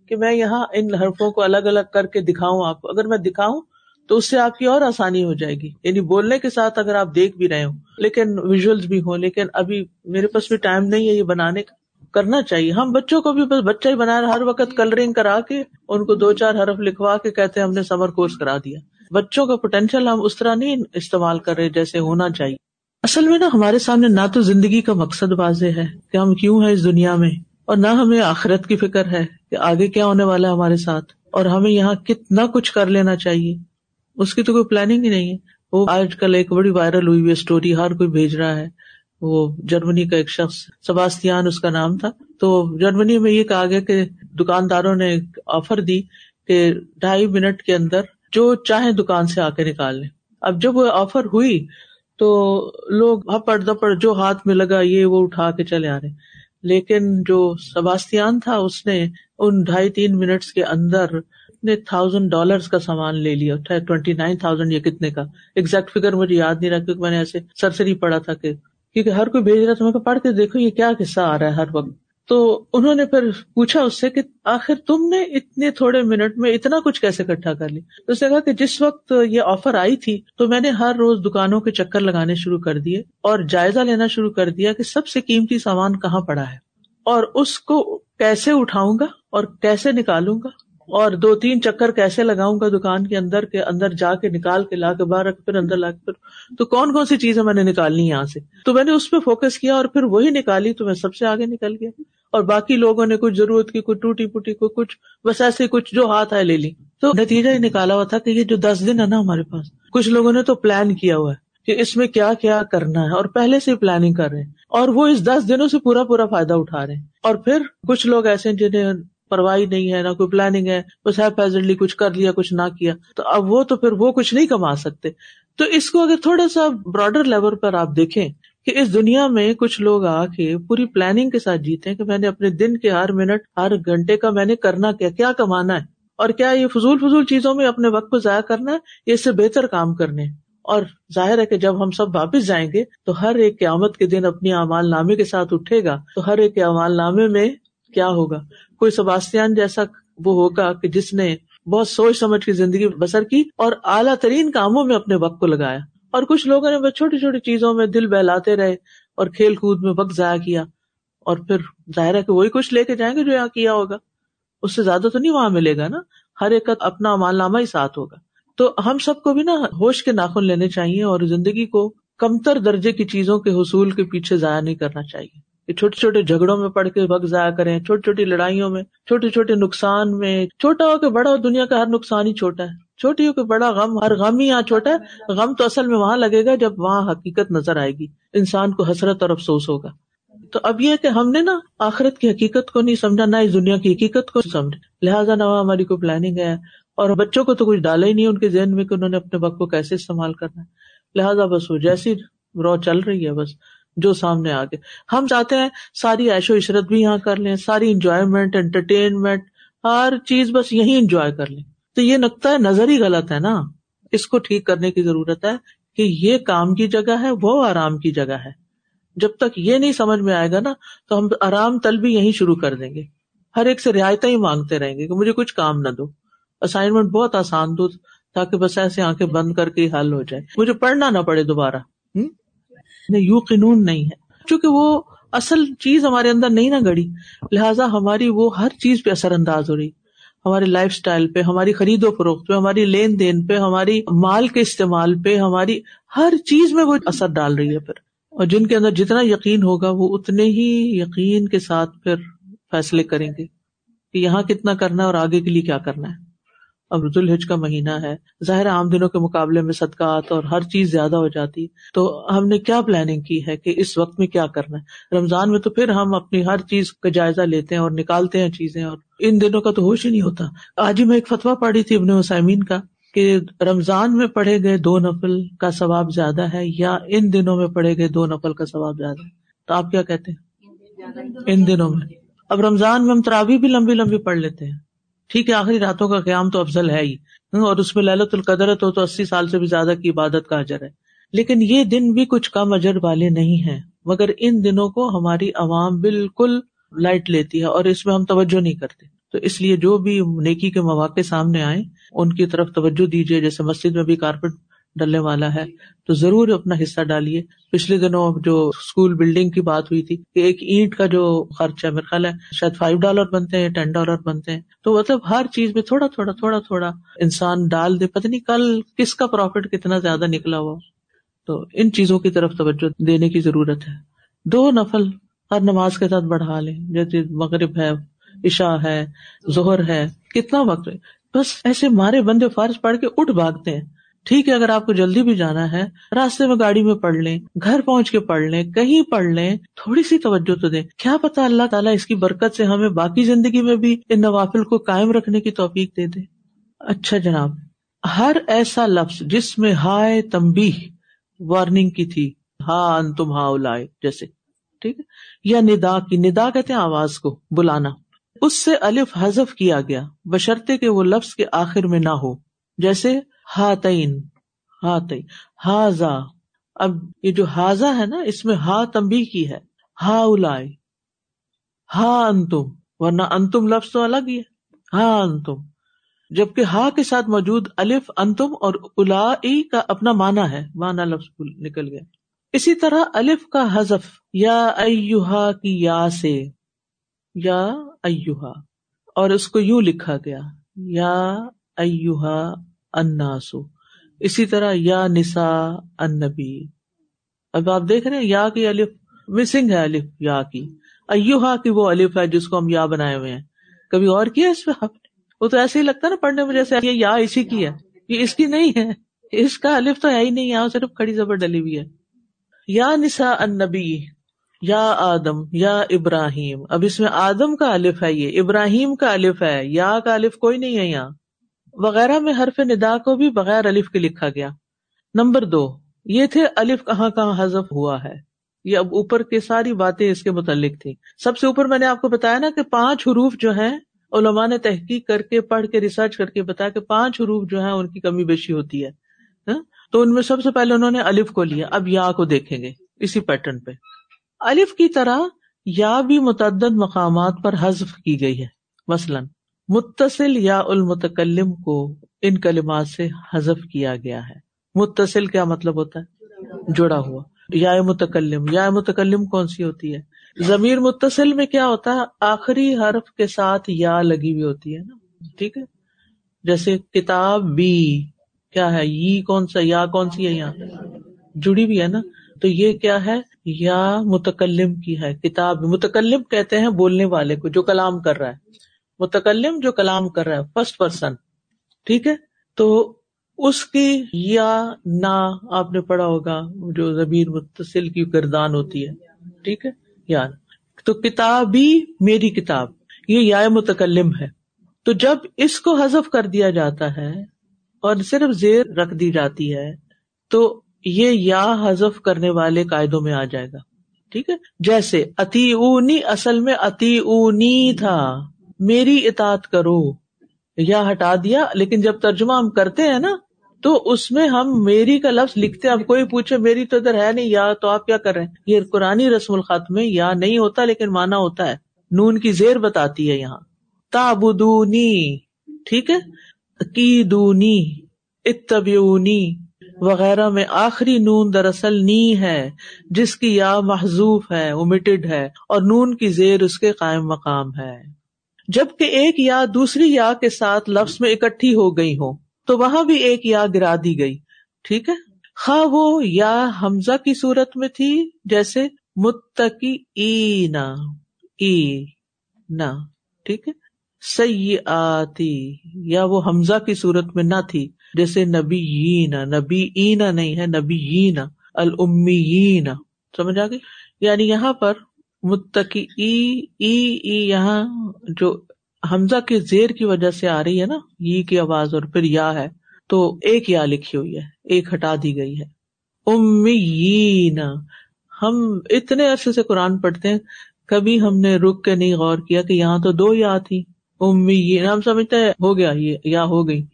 کہ میں یہاں ان حرفوں کو الگ الگ کر کے دکھاؤں آپ کو۔ اگر میں دکھاؤں تو اس سے آپ کی اور آسانی ہو جائے گی۔ یعنی بولنے کے ساتھ اگر آپ دیکھ بھی رہے ہوں، لیکن ویژلس بھی ہوں، لیکن ابھی میرے پاس بھی ٹائم نہیں ہے یہ بنانے کا۔ کرنا چاہیے۔ ہم بچوں کو بھی بس بچہ ہی بنا رہے ہر وقت کلرنگ کرا کے ان کو دو چار حرف لکھوا کے کہتے ہم نے سمر کورس کرا دیا۔ بچوں کا پوٹینشیل ہم اس طرح نہیں استعمال کر رہے جیسے ہونا چاہیے۔ اصل میں نا ہمارے سامنے نہ تو زندگی کا مقصد واضح ہے کہ ہم کیوں ہیں اس دنیا میں، اور نہ ہمیں آخرت کی فکر ہے کہ آگے کیا ہونے والا ہے ہمارے ساتھ، اور ہمیں یہاں کتنا کچھ کر لینا چاہیے۔ اس کی تو کوئی پلاننگ ہی نہیں ہے۔ وہ آج کل ایک بڑی وائرل ہوئی ہوئی اسٹوری ہر کوئی بھیج رہا ہے۔ وہ جرمنی کا ایک شخص، سباستیان اس کا نام تھا۔ تو جرمنی میں یہ کہا گیا کہ دکانداروں نے آفر دی کہ ڈھائی منٹ کے اندر جو چاہے دکان سے آ کے نکال لیں۔ اب جب وہ آفر ہوئی تو لوگ ہپڑ دپڑ جو ہاتھ میں لگا یہ وہ اٹھا کے چلے آ رہے لیکن جو سباستیان تھا، اس نے ان ڈھائی تین منٹس کے اندر تھاؤزینڈ ڈالر کا سامان لے لیا۔ ٹوینٹی نائن تھاؤزینڈ یا کتنے کا۔ ایگزیکٹ فگر مجھے یاد نہیں رہا کیونکہ میں نے ایسے سرسری پڑھا تھا کہ کیونکہ ہر کوئی بھیج رہا تھا۔ میں پڑھ کے دیکھو یہ کیا قصہ آ رہا ہے ہر وقت۔ تو انہوں نے پھر پوچھا اس سے کہ آخر تم نے اتنے تھوڑے منٹ میں اتنا کچھ کیسے اکٹھا کر لی اس نے کہا کہ جس وقت یہ آفر آئی تھی تو میں نے ہر روز دکانوں کے چکر لگانے شروع کر دیے اور جائزہ لینا شروع کر دیا کہ سب سے قیمتی سامان کہاں پڑا ہے اور اس کو کیسے اٹھاؤں گا اور کیسے نکالوں گا اور دو تین چکر کیسے لگاؤں گا دکان کے اندر کے اندر جا کے نکال کے لا کے باہر رکھ پھر اندر لا کے پھر تو کون کون سی چیزیں میں نے نکالنی یہاں سے؟ تو میں نے اس پہ فوکس کیا اور پھر وہی نکالی تو میں سب سے آگے نکل گیا۔ اور باقی لوگوں نے کچھ ضرورت کی کوئی ٹوٹی پوٹی کو کچھ بس ایسے کچھ جو ہاتھ آئے لے لی۔ تو نتیجہ یہ نکالا ہوا تھا کہ یہ جو دس دن ہے نا ہمارے پاس، کچھ لوگوں نے تو پلان کیا ہوا ہے کہ اس میں کیا کیا کرنا ہے اور پہلے سے پلاننگ کر رہے ہیں اور وہ اس دس دنوں سے پورا پورا فائدہ اٹھا رہے ہیں۔ اور پھر کچھ لوگ ایسے جنہیں پرواہی نہیں ہے، نہ کوئی پلاننگ ہے، بس ہے کچھ کر لیا، کچھ نہ کیا۔ تو اب وہ تو پھر وہ کچھ نہیں کما سکتے۔ تو اس کو اگر تھوڑا سا براڈر لیول پر آپ دیکھیں کہ اس دنیا میں کچھ لوگ آ کے پوری پلاننگ کے ساتھ جیتے ہیں کہ میں نے اپنے دن کے ہر منٹ ہر گھنٹے کا میں نے کرنا کیا کیا کمانا ہے؟ اور کیا یہ فضول فضول چیزوں میں اپنے وقت کو ضائع کرنا ہے؟ یا اس سے بہتر کام کرنے اور ظاہر ہے کہ جب ہم سب واپس جائیں گے تو ہر ایک قیامت کے دن اپنی امال نامے کے ساتھ اٹھے گا تو ہر ایک امال نامے میں کیا ہوگا؟ کوئی سباستیان جیسا وہ ہوگا کہ جس نے بہت سوچ سمجھ کی زندگی بسر کی اور اعلیٰ ترین کاموں میں اپنے وقت کو لگایا۔ اور کچھ لوگوں نے چھوٹی چھوٹی چیزوں میں دل بہلاتے رہے اور کھیل کود میں وقت ضائع کیا اور پھر ظاہر ہے کہ وہی کچھ لے کے جائیں گے جو یہاں کیا ہوگا۔ اس سے زیادہ تو نہیں وہاں ملے گا نا۔ ہر ایک کا اپنا مال نامہ ہی ساتھ ہوگا۔ تو ہم سب کو بھی نا ہوش کے ناخن لینے چاہیے اور زندگی کو کمتر درجے کی چیزوں کے حصول کے پیچھے ضائع نہیں کرنا چاہیے۔ کہ چھوٹے چھوٹے جھگڑوں میں پڑھ کے وقت ضائع کریں، چھوٹی چھوٹی لڑائیوں میں، چھوٹے چھوٹے نقصان میں، چھوٹا ہو کے بڑا ہو، دنیا کا ہر نقصان ہی چھوٹا ہے۔ چھوٹی ہو کے بڑا غم، ہر غم ہی یہاں چھوٹا ہے۔ غم تو اصل میں وہاں لگے گا جب وہاں حقیقت نظر آئے گی۔ انسان کو حسرت اور افسوس ہوگا۔ تو اب یہ کہ ہم نے نا آخرت کی حقیقت کو نہیں سمجھا، نہ اس دنیا کی حقیقت کو سمجھا۔ لہٰذا نہ ہماری کوئی پلاننگ ہے اور بچوں کو تو کچھ ڈالا ہی نہیں ان کے ذہن میں کہ انہوں نے اپنے وقت کو کیسے استعمال کرنا ہے۔ لہٰذا بس وہ جیسی رو چل رہی ہے، بس جو سامنے آ گئے ہم چاہتے ہیں ساری عیش و عشرت بھی یہاں کر لیں، ساری انجوائےمنٹ انٹرٹینمنٹ ہر چیز بس یہی انجوائے کر لیں۔ تو یہ نقطۂ نظر ہی غلط ہے نا۔ اس کو ٹھیک کرنے کی ضرورت ہے کہ یہ کام کی جگہ ہے، وہ آرام کی جگہ ہے۔ جب تک یہ نہیں سمجھ میں آئے گا نا، تو ہم آرام تل بھی یہی شروع کر دیں گے۔ ہر ایک سے رعایتیں ہی مانگتے رہیں گے کہ مجھے کچھ کام نہ دو۔ اسائنمنٹ بہت آسان دو تاکہ بس ایسے آنکھیں بند کر کے حل ہو جائے۔ مجھے پڑھنا نہ پڑے دوبارہ۔ یو قانون نہیں ہے۔ چونکہ وہ اصل چیز ہمارے اندر نہیں نہ گڑی، لہٰذا ہماری وہ ہر چیز پہ اثر انداز ہو رہی۔ ہمارے لائف اسٹائل پہ، ہماری خرید و فروخت پہ، ہماری لین دین پہ، ہماری مال کے استعمال پہ، ہماری ہر چیز میں وہ اثر ڈال رہی ہے پھر۔ اور جن کے اندر جتنا یقین ہوگا، وہ اتنے ہی یقین کے ساتھ پھر فیصلے کریں گے کہ یہاں کتنا کرنا ہے اور آگے کے لیے کیا کرنا ہے۔ اب الحج کا مہینہ ہے۔ ظاہر عام دنوں کے مقابلے میں صدقات اور ہر چیز زیادہ ہو جاتی۔ تو ہم نے کیا پلاننگ کی ہے کہ اس وقت میں کیا کرنا ہے؟ رمضان میں تو پھر ہم اپنی ہر چیز کا جائزہ لیتے ہیں اور نکالتے ہیں چیزیں اور ان دنوں کا تو ہوش ہی نہیں ہوتا۔ آج ہی میں ایک فتویٰ پڑھی تھی ابن وسائمین کا کہ رمضان میں پڑھے گئے دو نفل کا ثواب زیادہ ہے یا ان دنوں میں پڑھے گئے دو نفل کا ثواب زیادہ ہے؟ تو آپ کیا کہتے ہیں؟ ان دنوں میں اب رمضان میں ہم تراوی بھی لمبی لمبی پڑھ لیتے ہیں۔ ٹھیک ہے، آخری راتوں کا قیام تو افضل ہے ہی۔ اور اس میں للت القدرت ہو تو اسی سال سے بھی زیادہ کی عبادت کا اجر ہے۔ لیکن یہ دن بھی کچھ کم اجر والے نہیں ہیں۔ مگر ان دنوں کو ہماری عوام بالکل لائٹ لیتی ہے اور اس میں ہم توجہ نہیں کرتے۔ تو اس لیے جو بھی نیکی کے مواقع سامنے آئے ان کی طرف توجہ دیجیے جیسے مسجد میں بھی کارپیٹ ڈلنے والا ہے، تو ضرور اپنا حصہ ڈالیے۔ پچھلے دنوں جو اسکول بلڈنگ کی بات ہوئی تھی کہ ایک اینٹ کا جو خرچ ہے میرا خیال ہے شاید فائیو ڈالر بنتے ہیں ٹین ڈالر بنتے ہیں۔ تو مطلب ہر چیز میں تھوڑا تھوڑا تھوڑا تھوڑا انسان ڈال دے۔ پتہ نہیں کل کس کا پروفٹ کتنا زیادہ نکلا ہوا۔ تو ان چیزوں کی طرف توجہ دینے کی ضرورت ہے۔ دو نفل ہر نماز کے ساتھ بڑھا لیں۔ جیسے مغرب ہے عشا ہے، ظہر ہے، کتنا وقت ہے۔ بس ایسے مارے بندے فارش پڑھ کے اٹھ بھاگتے ہیں۔ ٹھیک ہے، اگر آپ کو جلدی بھی جانا ہے، راستے میں گاڑی میں پڑھ لیں، گھر پہنچ کے پڑھ لیں، کہیں پڑھ لیں، تھوڑی سی توجہ تو دیں۔ کیا پتا اللہ تعالیٰ اس کی برکت سے ہمیں باقی زندگی میں بھی ان نوافل کو قائم رکھنے کی توفیق دے دے۔ اچھا جناب، ہر ایسا لفظ جس میں ہائے تمبی وارننگ کی تھی ہاں تم ہاں لائے جیسے، ٹھیک ہے؟ یا ندا کی، ندا کہتے ہیں آواز کو، بلانا۔ اس سے الف حذف کیا گیا، بشرطے کے وہ لفظ کے آخر میں نہ ہو۔ جیسے ہاتین ہاتئی ہاضا اب یہ جو ہاضا ہے نا، اس میں ہا تمبی کی ہے۔ ہا الائی ہا انتم، ورنہ انتم لفظ تو الگ ہی ہے۔ ہا انتم، جبکہ ہا کے ساتھ موجود الف، انتم اور الا کا اپنا مانا ہے۔ مانا لفظ نکل گیا۔ اسی طرح الف کا حذف، یا ایوہا کی یا سے، یا ایوہا۔ اور اس کو یوں لکھا گیا۔ یا ایوہا اناسو اسی طرح یا نسا النبی۔ اب آپ دیکھ رہے ہیں یا کی الف مسنگ ہے الف، یا کی۔ ایوہا کی وہ الف ہے جس کو ہم یا بنائے ہوئے ہیں۔ کبھی اور کیا اس پہ آپ نے؟ وہ تو ایسے ہی لگتا ہے نا پڑھنے میں جیسے یہ یا اسی کی ہے۔ یہ اس کی نہیں ہے۔ اس کا الف تو ہے ہی نہیں، یہاں صرف کھڑی زبر ڈلی ہوئی ہے۔ یا نسا النبی، یا آدم، یا ابراہیم۔ اب اس میں آدم کا الف ہے یہ، ابراہیم کا الف ہے۔ یا کا الف کوئی نہیں ہے یہاں۔ وغیرہ میں حرف ندا کو بھی بغیر الف کے لکھا گیا۔ نمبر دو، یہ تھے الف کہاں کہاں حذف ہوا ہے۔ یہ اب اوپر کی ساری باتیں اس کے متعلق تھی سب سے اوپر میں نے آپ کو بتایا نا کہ پانچ حروف جو ہیں، علماء نے تحقیق کر کے، پڑھ کے ریسرچ کر کے بتایا کہ پانچ حروف جو ہے ان کی کمی بیشی ہوتی ہے۔ ہاں؟ تو ان میں سب سے پہلے انہوں نے الف کو لیا۔ اب یا کو دیکھیں گے اسی پیٹرن پہ۔ الف کی طرح یا بھی متعدد مقامات پر حذف کی گئی ہے۔ مثلاً متصل یا المتکلم کو ان کلمات سے حذف کیا گیا ہے۔ متصل کیا مطلب ہوتا ہے؟ جڑا ہوا۔ یا متکلم۔ یا متکلم کون سی ہوتی ہے؟ ضمیر متصل میں کیا ہوتا ہے؟ آخری حرف کے ساتھ یا لگی ہوئی ہوتی ہے نا۔ ٹھیک ہے؟ جیسے کتاب بی، کیا ہے؟ یہ کون سا؟ یا کون سی ہے یہاں؟ جڑی بھی ہے نا۔ تو یہ کیا ہے؟ یا متکلم کی ہے۔ کتاب۔ متکلم کہتے ہیں بولنے والے کو جو کلام کر رہا ہے۔ متکلم جو کلام کر رہا ہے فرسٹ پرسن ٹھیک ہے؟ تو اس کی یا، نا آپ نے پڑھا ہوگا، جو زبیر متصل کی کردان ہوتی ہے، ٹھیک ہے؟ یا تو کتاب ہی میری کتاب، یہ یا متکلم ہے۔ تو جب اس کو حذف کر دیا جاتا ہے اور صرف زیر رکھ دی جاتی ہے، تو یہ یا حذف کرنے والے قاعدوں میں آ جائے گا۔ ٹھیک ہے؟ جیسے اتی اونی اصل میں اتی اونی تھا۔ میری اطاعت کرو یا ہٹا دیا، لیکن جب ترجمہ ہم کرتے ہیں نا، تو اس میں ہم میری کا لفظ لکھتے اب کوئی پوچھے، میری تو ادھر ہے نہیں، یا تو آپ کیا کر رہے ہیں؟ یہ قرآن رسم الخط میں یا نہیں ہوتا، لیکن مانا ہوتا ہے۔ نون کی زیر بتاتی ہے یہاں۔ تابدونی ٹھیک ہے؟ کی دونی اتبیونی وغیرہ میں آخری نون دراصل نی ہے، جس کی یا محضوف ہے امیٹڈ ہے، اور نون کی زیر اس کے قائم مقام ہے۔ جبکہ ایک یا دوسری یا کے ساتھ لفظ میں اکٹھی ہو گئی ہو تو وہاں بھی ایک یا گرا دی گئی۔ ٹھیک ہے؟ خواہ وہ یا حمزہ کی صورت میں تھی، جیسے متقی ای نہ ٹھیک ہے؟ سی آتی یا وہ حمزہ کی صورت میں نہ تھی، جیسے نبی نبی اینا نہیں ہے نبی المی سمجھ آ گئی؟ یعنی یہاں پر متقی ای ای یہاں جو حمزہ کے زیر کی وجہ سے آ رہی ہے نا ای کی آواز اور پھر یا ہے، تو ایک یا لکھی ہوئی ہے، ایک ہٹا دی گئی ہے۔ امی ہم اتنے عرصے سے قرآن پڑھتے ہیں، کبھی ہم نے رک کے نہیں غور کیا کہ یہاں تو دو یا تھی امیین، ہم سمجھتے ہیں ہو گیا، یہ یا ہو گئی۔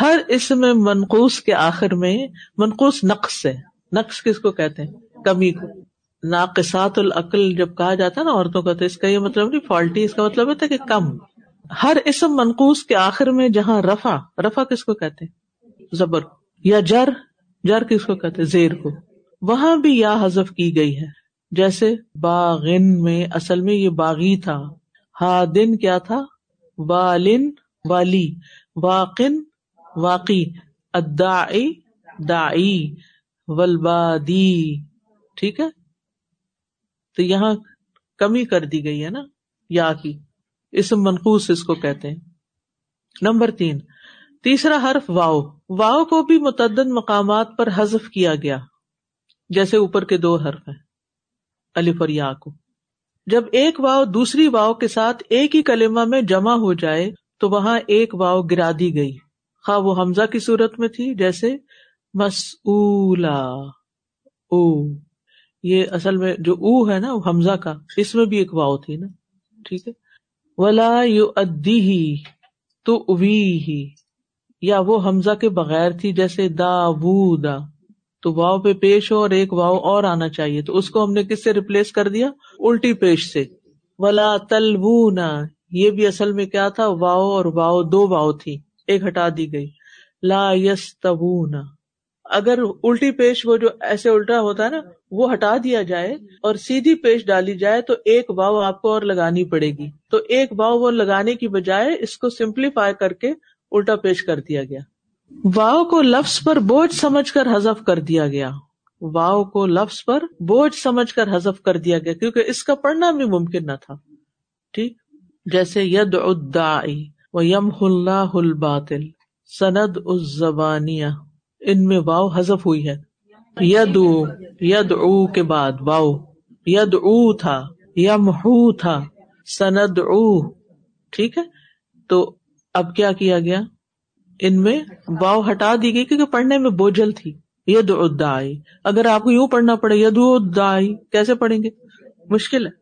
ہر اس میں منقوس کے آخر میں منقوس نقص ہے۔ نقص کس کو کہتے ہیں؟ کمی کو۔ ناقصات العقل جب کہا جاتا ہے نا عورتوں کا، تو اس کا یہ مطلب نہیں فالٹی اس کا مطلب ہوتا ہے کہ کم۔ ہر اسم منقوس کے آخر میں جہاں رفا رفا کس کو کہتے ہیں؟ زبر۔ یا جر جر کس کو کہتے زیر کو۔ وہاں بھی یا حذف کی گئی ہے۔ جیسے باغن میں، اصل میں یہ باغی تھا۔ ہا دن کیا تھا؟ والن، والی۔ واقن واقعی ادائی دائی ولبادی ٹھیک ہے؟ تو یہاں کمی کر دی گئی ہے نا، یا کی، اسم منقوس اس کو کہتے ہیں۔ نمبر تین، تیسرا حرف واؤ واؤ کو بھی متعدد مقامات پر حذف کیا گیا، جیسے اوپر کے دو حرف ہیں، الف اور یا کو۔ جب ایک واؤ دوسری واؤ کے ساتھ ایک ہی کلمہ میں جمع ہو جائے، تو وہاں ایک واؤ گرا دی گئی۔ خواہ وہ حمزہ کی صورت میں تھی، جیسے مسلا او۔ یہ اصل میں جو او ہے نا حمزہ کا، اس میں بھی ایک واؤ تھی نا۔ ٹھیک ہے۔ ولا یو ادی ہی تو ہی یا وہ حمزہ کے بغیر تھی، جیسے دا دا تو واؤ پہ پیش ہو اور ایک واؤ اور آنا چاہیے۔ تو اس کو ہم نے کس سے ریپلیس کر دیا؟ الٹی پیش سے۔ ولا تلونا یہ بھی اصل میں کیا تھا؟ واؤ اور واؤ دو واؤ تھی۔ ایک ہٹا دی گئی۔ لا یس تبونا اگر الٹی پیش وہ جو ایسے الٹا ہوتا ہے نا، وہ ہٹا دیا جائے اور سیدھی پیش ڈالی جائے تو ایک واؤ آپ کو اور لگانی پڑے گی۔ تو ایک واؤ وہ لگانے کی بجائے اس کو سمپلیفائی کر کے الٹا پیش کر دیا گیا۔ واؤ کو لفظ پر بوجھ سمجھ کر حذف کر دیا گیا۔ واؤ کو لفظ پر بوجھ سمجھ کر حذف کر دیا گیا، کیونکہ اس کا پڑھنا بھی ممکن نہ تھا۔ ٹھیک؟ جیسے ید ادائی و یم اللہ الباطل، سند الزبانیہ۔ ان میں واؤ حذف ہوئی ہے۔ ید ید او کے بعد واؤ ید او تھا یم تھا سند او ٹھیک ہے؟ تو اب کیا کیا گیا؟ ان میں واؤ ہٹا دی گئی کیونکہ پڑھنے میں بوجھل تھی۔ ید ادائی اگر آپ کو یوں پڑھنا پڑے ید ادائی کیسے پڑھیں گے؟ مشکل ہے۔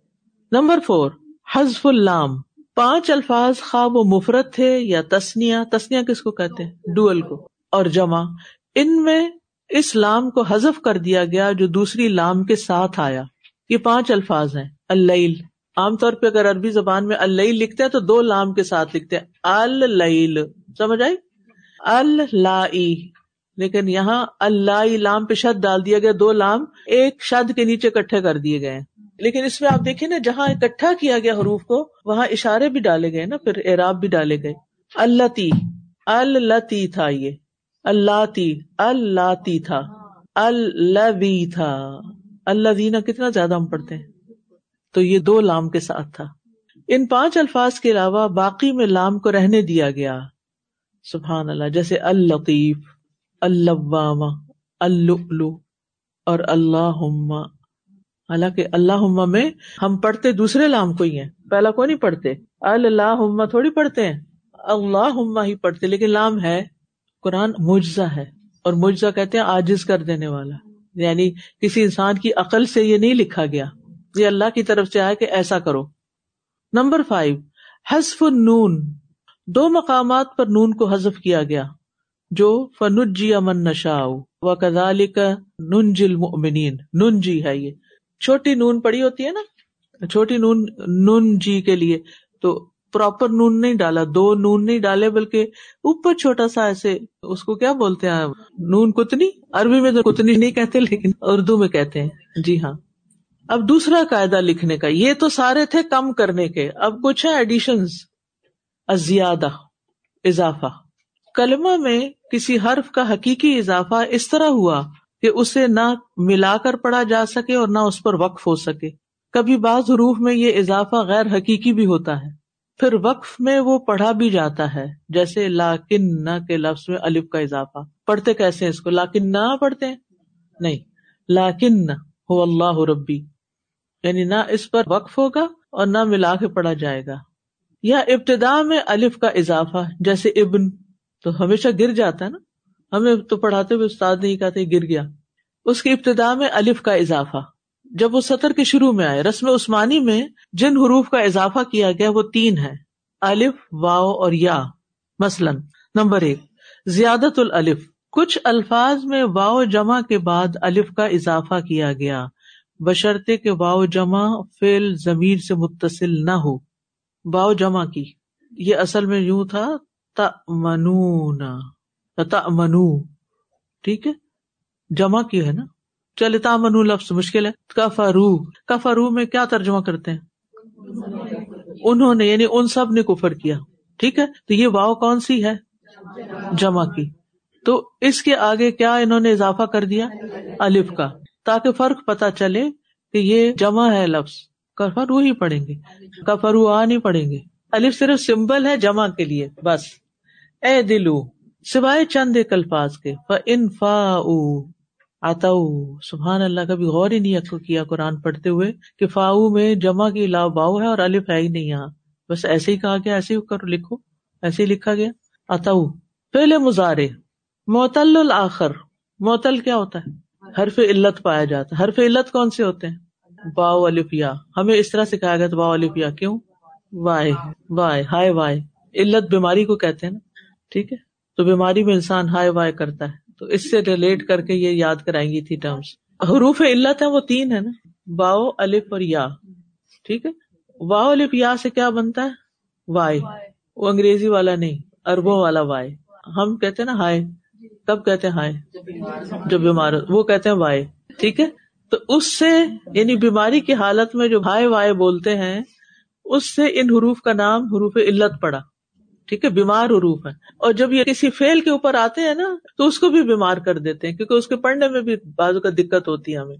نمبر فور حزف اللام۔ پانچ الفاظ خواب و مفرت تھے یا تسنیا تسنیا کس کو کہتے ہیں؟ ڈوئل کو۔ اور جمع۔ ان میں اس لام کو حذف کر دیا گیا جو دوسری لام کے ساتھ آیا۔ یہ پانچ الفاظ ہیں۔ اللہ عام طور پہ اگر عربی زبان میں اللہ لکھتے ہیں تو دو لام کے ساتھ لکھتے ہیں۔ ال سمجھ آئی؟ اللہ لیکن یہاں اللہ لام پہ شد ڈال دیا گیا، دو لام ایک شد کے نیچے کٹھے کر دیے گئے لیکن اس میں آپ دیکھیں نا، جہاں اکٹھا کیا گیا حروف کو، وہاں اشارے بھی ڈالے گئے نا، پھر اعراب بھی ڈالے گئے۔ اللہ تی اللہ تھا یہ۔ اللہ تی اللہ تی تھا اللہ تھا۔ اللہ دینا کتنا زیادہ ہم پڑھتے ہیں۔ تو یہ دو لام کے ساتھ تھا۔ ان پانچ الفاظ کے علاوہ باقی میں لام کو رہنے دیا گیا۔ سبحان اللہ، جیسے الطیف اللہ الو اور اللہ حالانکہ اللہ میں ہم پڑھتے دوسرے لام کو ہی ہیں۔ پہلا کو نہیں پڑھتے؟ اللہ تھوڑی پڑھتے ہیں اللہ ہی پڑھتے، لیکن لام ہے۔ قرآن مجزا ہے اور مجزا کہتے ہیں آجز کر دینے والا۔ یعنی کسی انسان کی عقل سے یہ نہیں لکھا گیا۔ یہ اللہ کی طرف سے آئے کہ ایسا کرو۔ نمبر فائیو، حذف نون دو مقامات پر نون کو حذف کیا گیا، جو فنجی امن نشا و کزال کا نن جل نن جی ہے یہ۔ چھوٹی نون پڑی ہوتی ہے نا؟ چھوٹی نون نن جی کے لیے۔ تو پراپر نون نہیں ڈالا، دو نون نہیں ڈالے، بلکہ اوپر چھوٹا سا ایسے، اس کو کیا بولتے ہیں؟ نون کتنی؟ عربی میں تو کتنی نہیں کہتے، لیکن اردو میں کہتے ہیں۔ جی ہاں۔ اب دوسرا قاعدہ لکھنے کا، یہ تو سارے تھے کم کرنے کے۔ اب کچھ ہے ایڈیشن زیادہ اضافہ۔ کلمہ میں کسی حرف کا حقیقی اضافہ اس طرح ہوا کہ اسے نہ ملا کر پڑھا جا سکے اور نہ اس پر وقف ہو سکے۔ کبھی بعض حروف میں یہ اضافہ غیر حقیقی بھی ہوتا ہے۔ پھر وقف میں وہ پڑھا بھی جاتا ہے، جیسے لاکن نہ کے لفظ میں الف کا اضافہ۔ پڑھتے کیسے اس کو؟ لاکن نہ پڑھتے ہیں؟ نہیں۔ لاکن ہو اللہ ربی۔ یعنی نہ اس پر وقف ہوگا اور نہ ملا کے پڑھا جائے گا۔ یا ابتدا میں الف کا اضافہ، جیسے ابن، تو ہمیشہ گر جاتا ہے نا۔ ہمیں تو پڑھاتے ہوئے استاد نہیں کہتے گر گیا۔ اس کی ابتدا میں الف کا اضافہ۔ جب وہ سطر کے شروع میں آئے، رسم عثمانی میں جن حروف کا اضافہ کیا گیا، وہ تین ہے الف واؤ اور یا۔ مثلاً، نمبر ایک، زیادت الف کچھ الفاظ میں واؤ جمع کے بعد الف کا اضافہ کیا گیا۔ بشرطے کے واؤ جمع فیل ضمیر سے متصل نہ ہو۔ واؤ جمع کی۔ یہ اصل میں یوں تھا تمنون منو ٹھیک ہے؟ جمع کی ہے نا؟ چل تامنو لفظ مشکل ہے۔ کفرو کفرو میں کیا ترجمہ کرتے ہیں؟ انہوں نے یعنی ان سب نے کفر کیا۔ ٹھیک ہے؟ تو یہ واؤ کون سی ہے؟ جمع کی۔ تو اس کے آگے کیا انہوں نے اضافہ کر دیا؟ الف کا۔ تاکہ فرق پتا چلے کہ یہ جمع ہے لفظ۔ کفرو ہی پڑھیں گے۔ کفرو آ نہیں پڑھیں گے۔ الف صرف سمبل ہے جمع کے لیے۔ بس۔ اے دلو، سوائے چند ایک الفاظ کے ان فا آتا سبحان اللہ کا بھی غور ہی نہیں کیا قرآن پڑھتے ہوئے کہ فاؤ میں جمع کی لا باؤ ہے اور الف ہے ہی نہیں یہاں۔ بس ایسے ہی کہا گیا، ایسے ہی کرو، لکھو۔ ایسے ہی لکھا گیا۔ آتا پہلے مزارے معطل الآخر۔ معطل کیا ہوتا ہے؟ حرف علت پایا جاتا ہے۔ حرف علت کون سے ہوتے ہیں؟ باؤ الف، یا۔ ہمیں اس طرح سے کہا گیا تو باؤ الف، یا۔ کیوں؟ وائے وائے، ہائے، وائے۔ علت بیماری کو کہتے ہیں نا۔ ٹھیک ہے؟ تو بیماری میں انسان ہائے، وائے کرتا ہے۔ تو اس سے ریلیٹ کر کے یہ یاد کرائیں گی تھی ٹرمس حروف علت ہے وہ تین ہے نا. باؤ الف اور یا. ٹھیک ہے؟ واؤ الف، یا سے کیا بنتا ہے؟ وائے وہ انگریزی والا نہیں اربوں والا وائے ہم کہتے ہیں نا ہائے. کب کہتے ہیں ہائے؟ جو بیمار وہ کہتے ہیں وائے ٹھیک ہے؟ تو اس سے یعنی بیماری کی حالت میں جو ہائے وائے بولتے ہیں، اس سے ان حروف کا نام حروف علت پڑا. ٹھیک ہے، بیمار حروف ہے اور جب یہ کسی فیل کے اوپر آتے ہیں نا، تو اس کو بھی بیمار کر دیتے ہیں، کیونکہ اس کے پڑھنے میں بھی بازو کا دقت ہوتی ہے ہمیں۔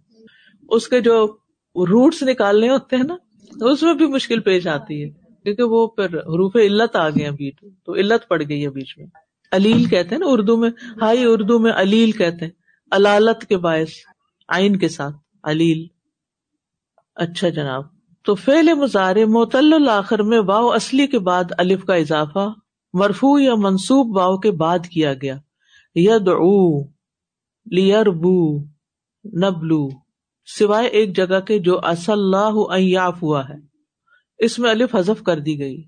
اس کے جو روٹس نکالنے ہوتے ہیں نا، اس میں بھی مشکل پیش آتی ہے۔ کیونکہ وہ پھر حروف علت آ گئے بیچ تو علت پڑ گئی ہے بیچ میں۔ علیل کہتے ہیں نا اردو میں۔ ہائی اردو میں علیل کہتے ہیں۔ علالت کے باعث آئین کے ساتھ، علیل۔ اچھا جناب۔ تو فیل مظاہرے معطل الآخر میں واؤ اصلی کے بعد الف کا اضافہ مرفو یا منصوب واؤ کے بعد کیا گیا۔ ید بو نبلو، سوائے ایک جگہ کے جو اللہ ایاف ہوا ہے۔ اس میں الف حذف کر دی گئی۔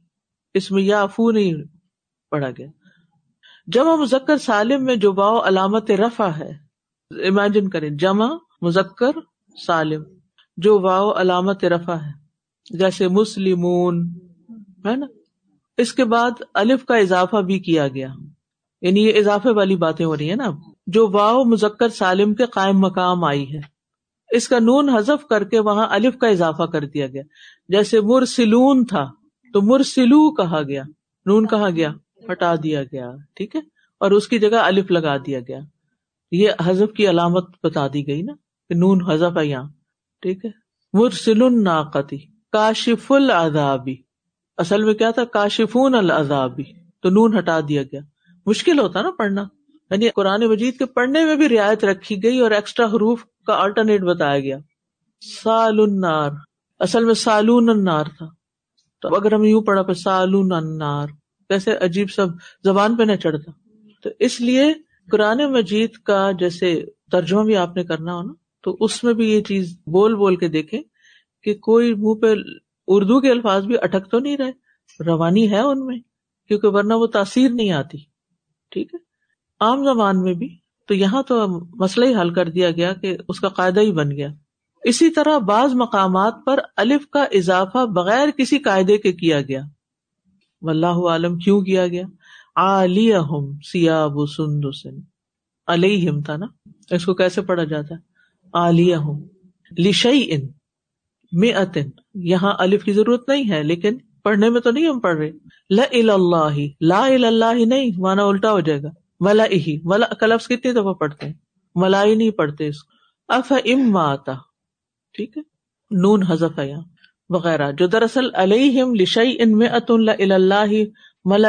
اس میں یافو نہیں پڑھا گیا۔ جمع مذکر سالم میں جو واؤ علامت رفا ہے۔ امیجن کریں، جمع مذکر سالم جو واؤ علامت رفا ہے۔ جیسے مسلمون، ہے نا؟ اس کے بعد الف کا اضافہ بھی کیا گیا۔ یعنی یہ اضافے والی باتیں ہو رہی ہیں نا۔ جو واؤ مزکر سالم کے قائم مقام آئی ہے۔ اس کا نون حذف کر کے وہاں الف کا اضافہ کر دیا گیا۔ جیسے مرسلون تھا، تو مرسلو کہا گیا۔ نون کہا گیا؟ ہٹا دیا گیا، ٹھیک ہے؟ اور اس کی جگہ الف لگا دیا گیا۔ یہ حذف کی علامت بتا دی گئی نا کہ نون حذف ہے یہاں، ٹھیک ہے؟ مرسل ناقتی۔ کاشف العذابی اصل میں کیا تھا؟ کاشفون العذابی۔ تو نون ہٹا دیا گیا۔ مشکل ہوتا نا پڑھنا۔ یعنی قرآن مجید کے پڑھنے میں بھی رعایت رکھی گئی اور ایکسٹرا حروف کا آلٹرنیٹ بتایا گیا۔ سال النار اصل میں سالون النار تھا۔ تو اگر ہم یوں پڑھا پہ سالون النار کیسے عجیب سب زبان پہ نہ چڑھتا۔ تو اس لیے قرآن مجید کا جیسے ترجمہ بھی آپ نے کرنا ہو نا، تو اس میں بھی یہ چیز بول بول کے دیکھیں۔ کہ کوئی منہ پہ اردو کے الفاظ بھی اٹک تو نہیں رہے؟ روانی ہے ان میں، کیونکہ ورنہ وہ تاثیر نہیں آتی۔ ٹھیک ہے؟ عام زبان میں بھی۔ تو یہاں تو مسئلہ ہی حل کر دیا گیا کہ اس کا قاعدہ ہی بن گیا۔ اسی طرح بعض مقامات پر الف کا اضافہ بغیر کسی قاعدے کے کیا گیا۔ واللہ عالم کیوں کیا گیا؟ علیہم سیاب سندسن۔ علیہم تھا نا؟ اس کو کیسے پڑھا جاتا ہے؟ علیہم لشئی ان مئتن۔ یہاں الف کی ضرورت نہیں ہے، لیکن پڑھنے میں تو نہیں ہم پڑھ رہے۔ لا اللہ لا اللہ نہیں مانا الٹا ہو جائے گا۔ ملا ہی ملا کلفظ کتنی دفعہ پڑھتے ہیں؟ ملائی نہیں پڑھتے اس کو۔ اف ام آتا ٹھیک ہے؟ نون حذف ہے یہاں۔ وغیرہ، جو دراصل علیہم لشئی ان میں ات اللہ ملا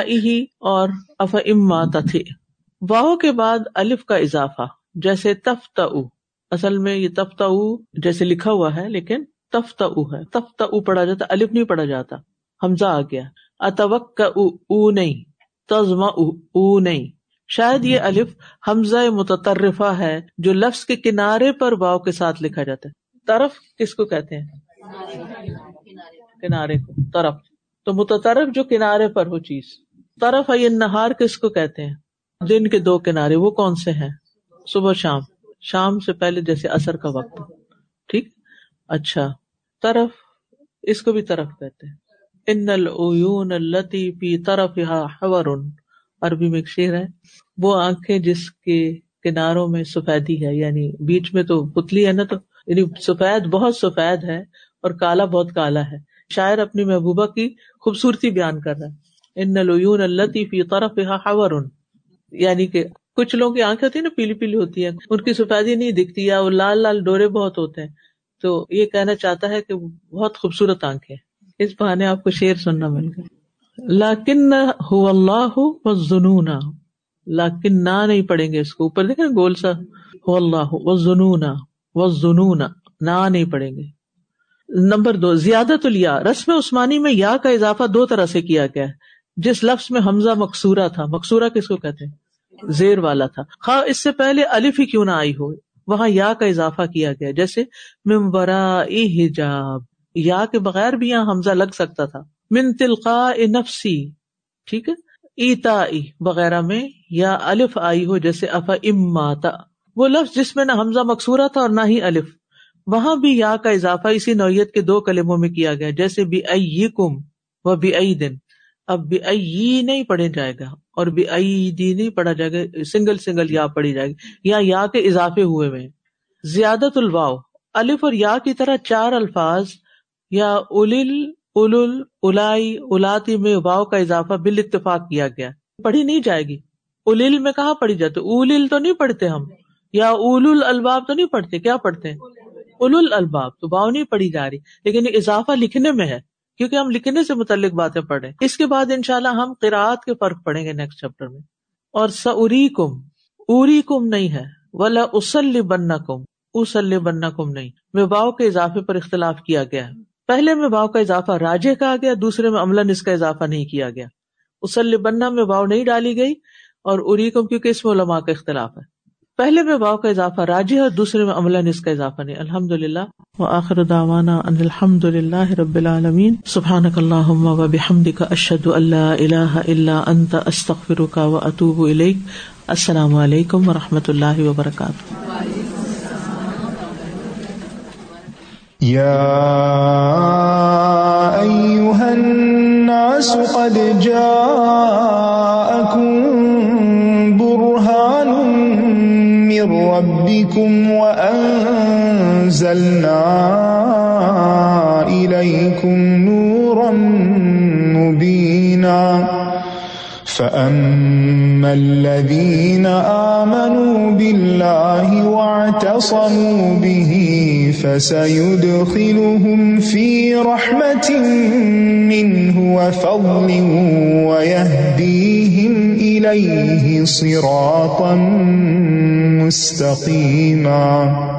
اور اف ام آتا تھے۔ واہ کے بعد الف کا اضافہ، جیسے تفت اصل میں یہ تفت جیسے لکھا ہوا ہے، لیکن تفت ہے۔ تفت پڑھا جاتا، الف نہیں پڑھا جاتا۔ حمزہ آ گیا۔ اتوک او نہیں۔ تزما او نہیں۔ شاید یہ الف حمزہ متطرفہ ہے، جو لفظ کے کنارے پر واؤ کے ساتھ لکھا جاتا ہے۔ طرف کس کو کہتے ہیں؟ کنارے کو، طرف۔ تو متطرف جو کنارے پر ہو چیز۔ طرف ہے نہار کس کو کہتے ہیں؟ دن کے دو کنارے، وہ کون سے ہیں؟ صبح شام۔ شام سے پہلے جیسے اثر کا وقت۔ اچھا طرف، اس کو بھی طرف کہتے ہیں۔ ان العیون التی فی طرف عربی میں ایک شعر ہے۔ وہ آنکھیں جس کے کناروں میں سفیدی ہے یعنی بیچ میں تو پتلی ہے نا تو یعنی سفید، بہت سفید ہے اور کالا بہت کالا ہے۔ شاعر اپنی محبوبہ کی خوبصورتی بیان کر رہا ہے۔ ان العیون التی فی طرف یعنی کہ کچھ لوگوں کی آنکھیں ہوتی ہے نا، پیلی پیلی ہوتی ہے ان کی سفیدی نہیں دکھتی یا وہ لال لال ڈورے بہت ہوتے ہیں۔ تو یہ کہنا چاہتا ہے کہ بہت خوبصورت آنکھیں اس بہانے آپ کو شعر سننا مل گیا۔ لاکن ہو اللہ و جنون لاکن نہ نہیں پڑیں گے اس کو۔ اوپر دیکھیں گول سا۔ ہو اللہ و جنون و جنون نہ نہیں پڑیں گے۔ نمبر دو زیادہ الیا۔ رسم عثمانی میں یا کا اضافہ دو طرح سے کیا گیا ہے۔ جس لفظ میں حمزہ مقصورہ تھا۔ مقصورہ کس کو کہتے ہیں؟ زیر والا تھا۔ خواہ اس سے پہلے الف ہی کیوں نہ آئی ہو۔ وہاں یا کا اضافہ کیا گیا۔ جیسے ممبرا حجاب، یا کے بغیر بھی یہاں حمزہ لگ سکتا تھا۔ من تلقا نفسی، ٹھیک ہے؟ ایتا وغیرہ میں یا الف آئی ہو، جیسے اف اماتا وہ لفظ جس میں نہ حمزہ مقصورہ تھا اور نہ ہی الف۔ وہاں بھی یا کا اضافہ اسی نوعیت کے دو کلموں میں کیا گیا۔ جیسے بھی ائی کم و بھی ائی دن۔ اب بھی ائی نہیں پڑھے جائے گا۔ اور بھی ائی دی نہیں پڑھا جائے گا، سنگل سنگل یا پڑھی جائے گی۔ یا یا کے اضافے ہوئے ہوئے زیادت الواؤ الف اور یا کی طرح چار الفاظ یا اول الائی الاتی میں واؤ کا اضافہ بال اتفاق کیا گیا۔ پڑھی نہیں جائے گی۔ اول میں کہاں پڑھی جاتی؟ اول تو نہیں پڑھتے ہم۔ یا اول الباب تو نہیں پڑھتے؟ کیا پڑھتے اول الباب تو واؤ نہیں پڑھی جا رہی۔ لیکن اضافہ لکھنے میں ہے۔ کیونکہ ہم لکھنے سے متعلق باتیں پڑھیں۔ اس کے بعد ان شاء اللہ ہم قرآت کے فرق پڑھیں گے نیکسٹ چیپٹر میں۔ اور سری کم اری کم نہیں ہے۔ ولا اسل بننا کم اسل بننا کم نہیں۔ میں باؤ کے اضافے پر اختلاف کیا گیا ہے۔ پہلے میں باؤ کا اضافہ راجے کا آ گیا، دوسرے میں عملہ اس کا اضافہ نہیں کیا گیا۔ اسل بننا میں باؤ نہیں ڈالی گئی اور اری کم کیونکہ اس میں علماء کا اختلاف ہے۔ پہلے میں باؤ کا اضافہ راجی ہے اور دوسرے میں عملہ اس کا اضافہ نہیں۔ الحمد للہ و آخر داوانا الحمد للہ رب العالمین۔ سبحان اللہ و بحمد کا اشد اللہ اللہ اللہ انت استخر کا و اطوب السلام علیکم و رحمۃ اللہ وبرکاتہ۔ يا أيها الناس قد جاءكم من ربكم وأنزلنا إليكم نورا مبينا فأما الذين آمنوا بالله واعتصموا به فسيدخلهم في رحمة منه وفضل ويهديهم إليه صراطا مستقيما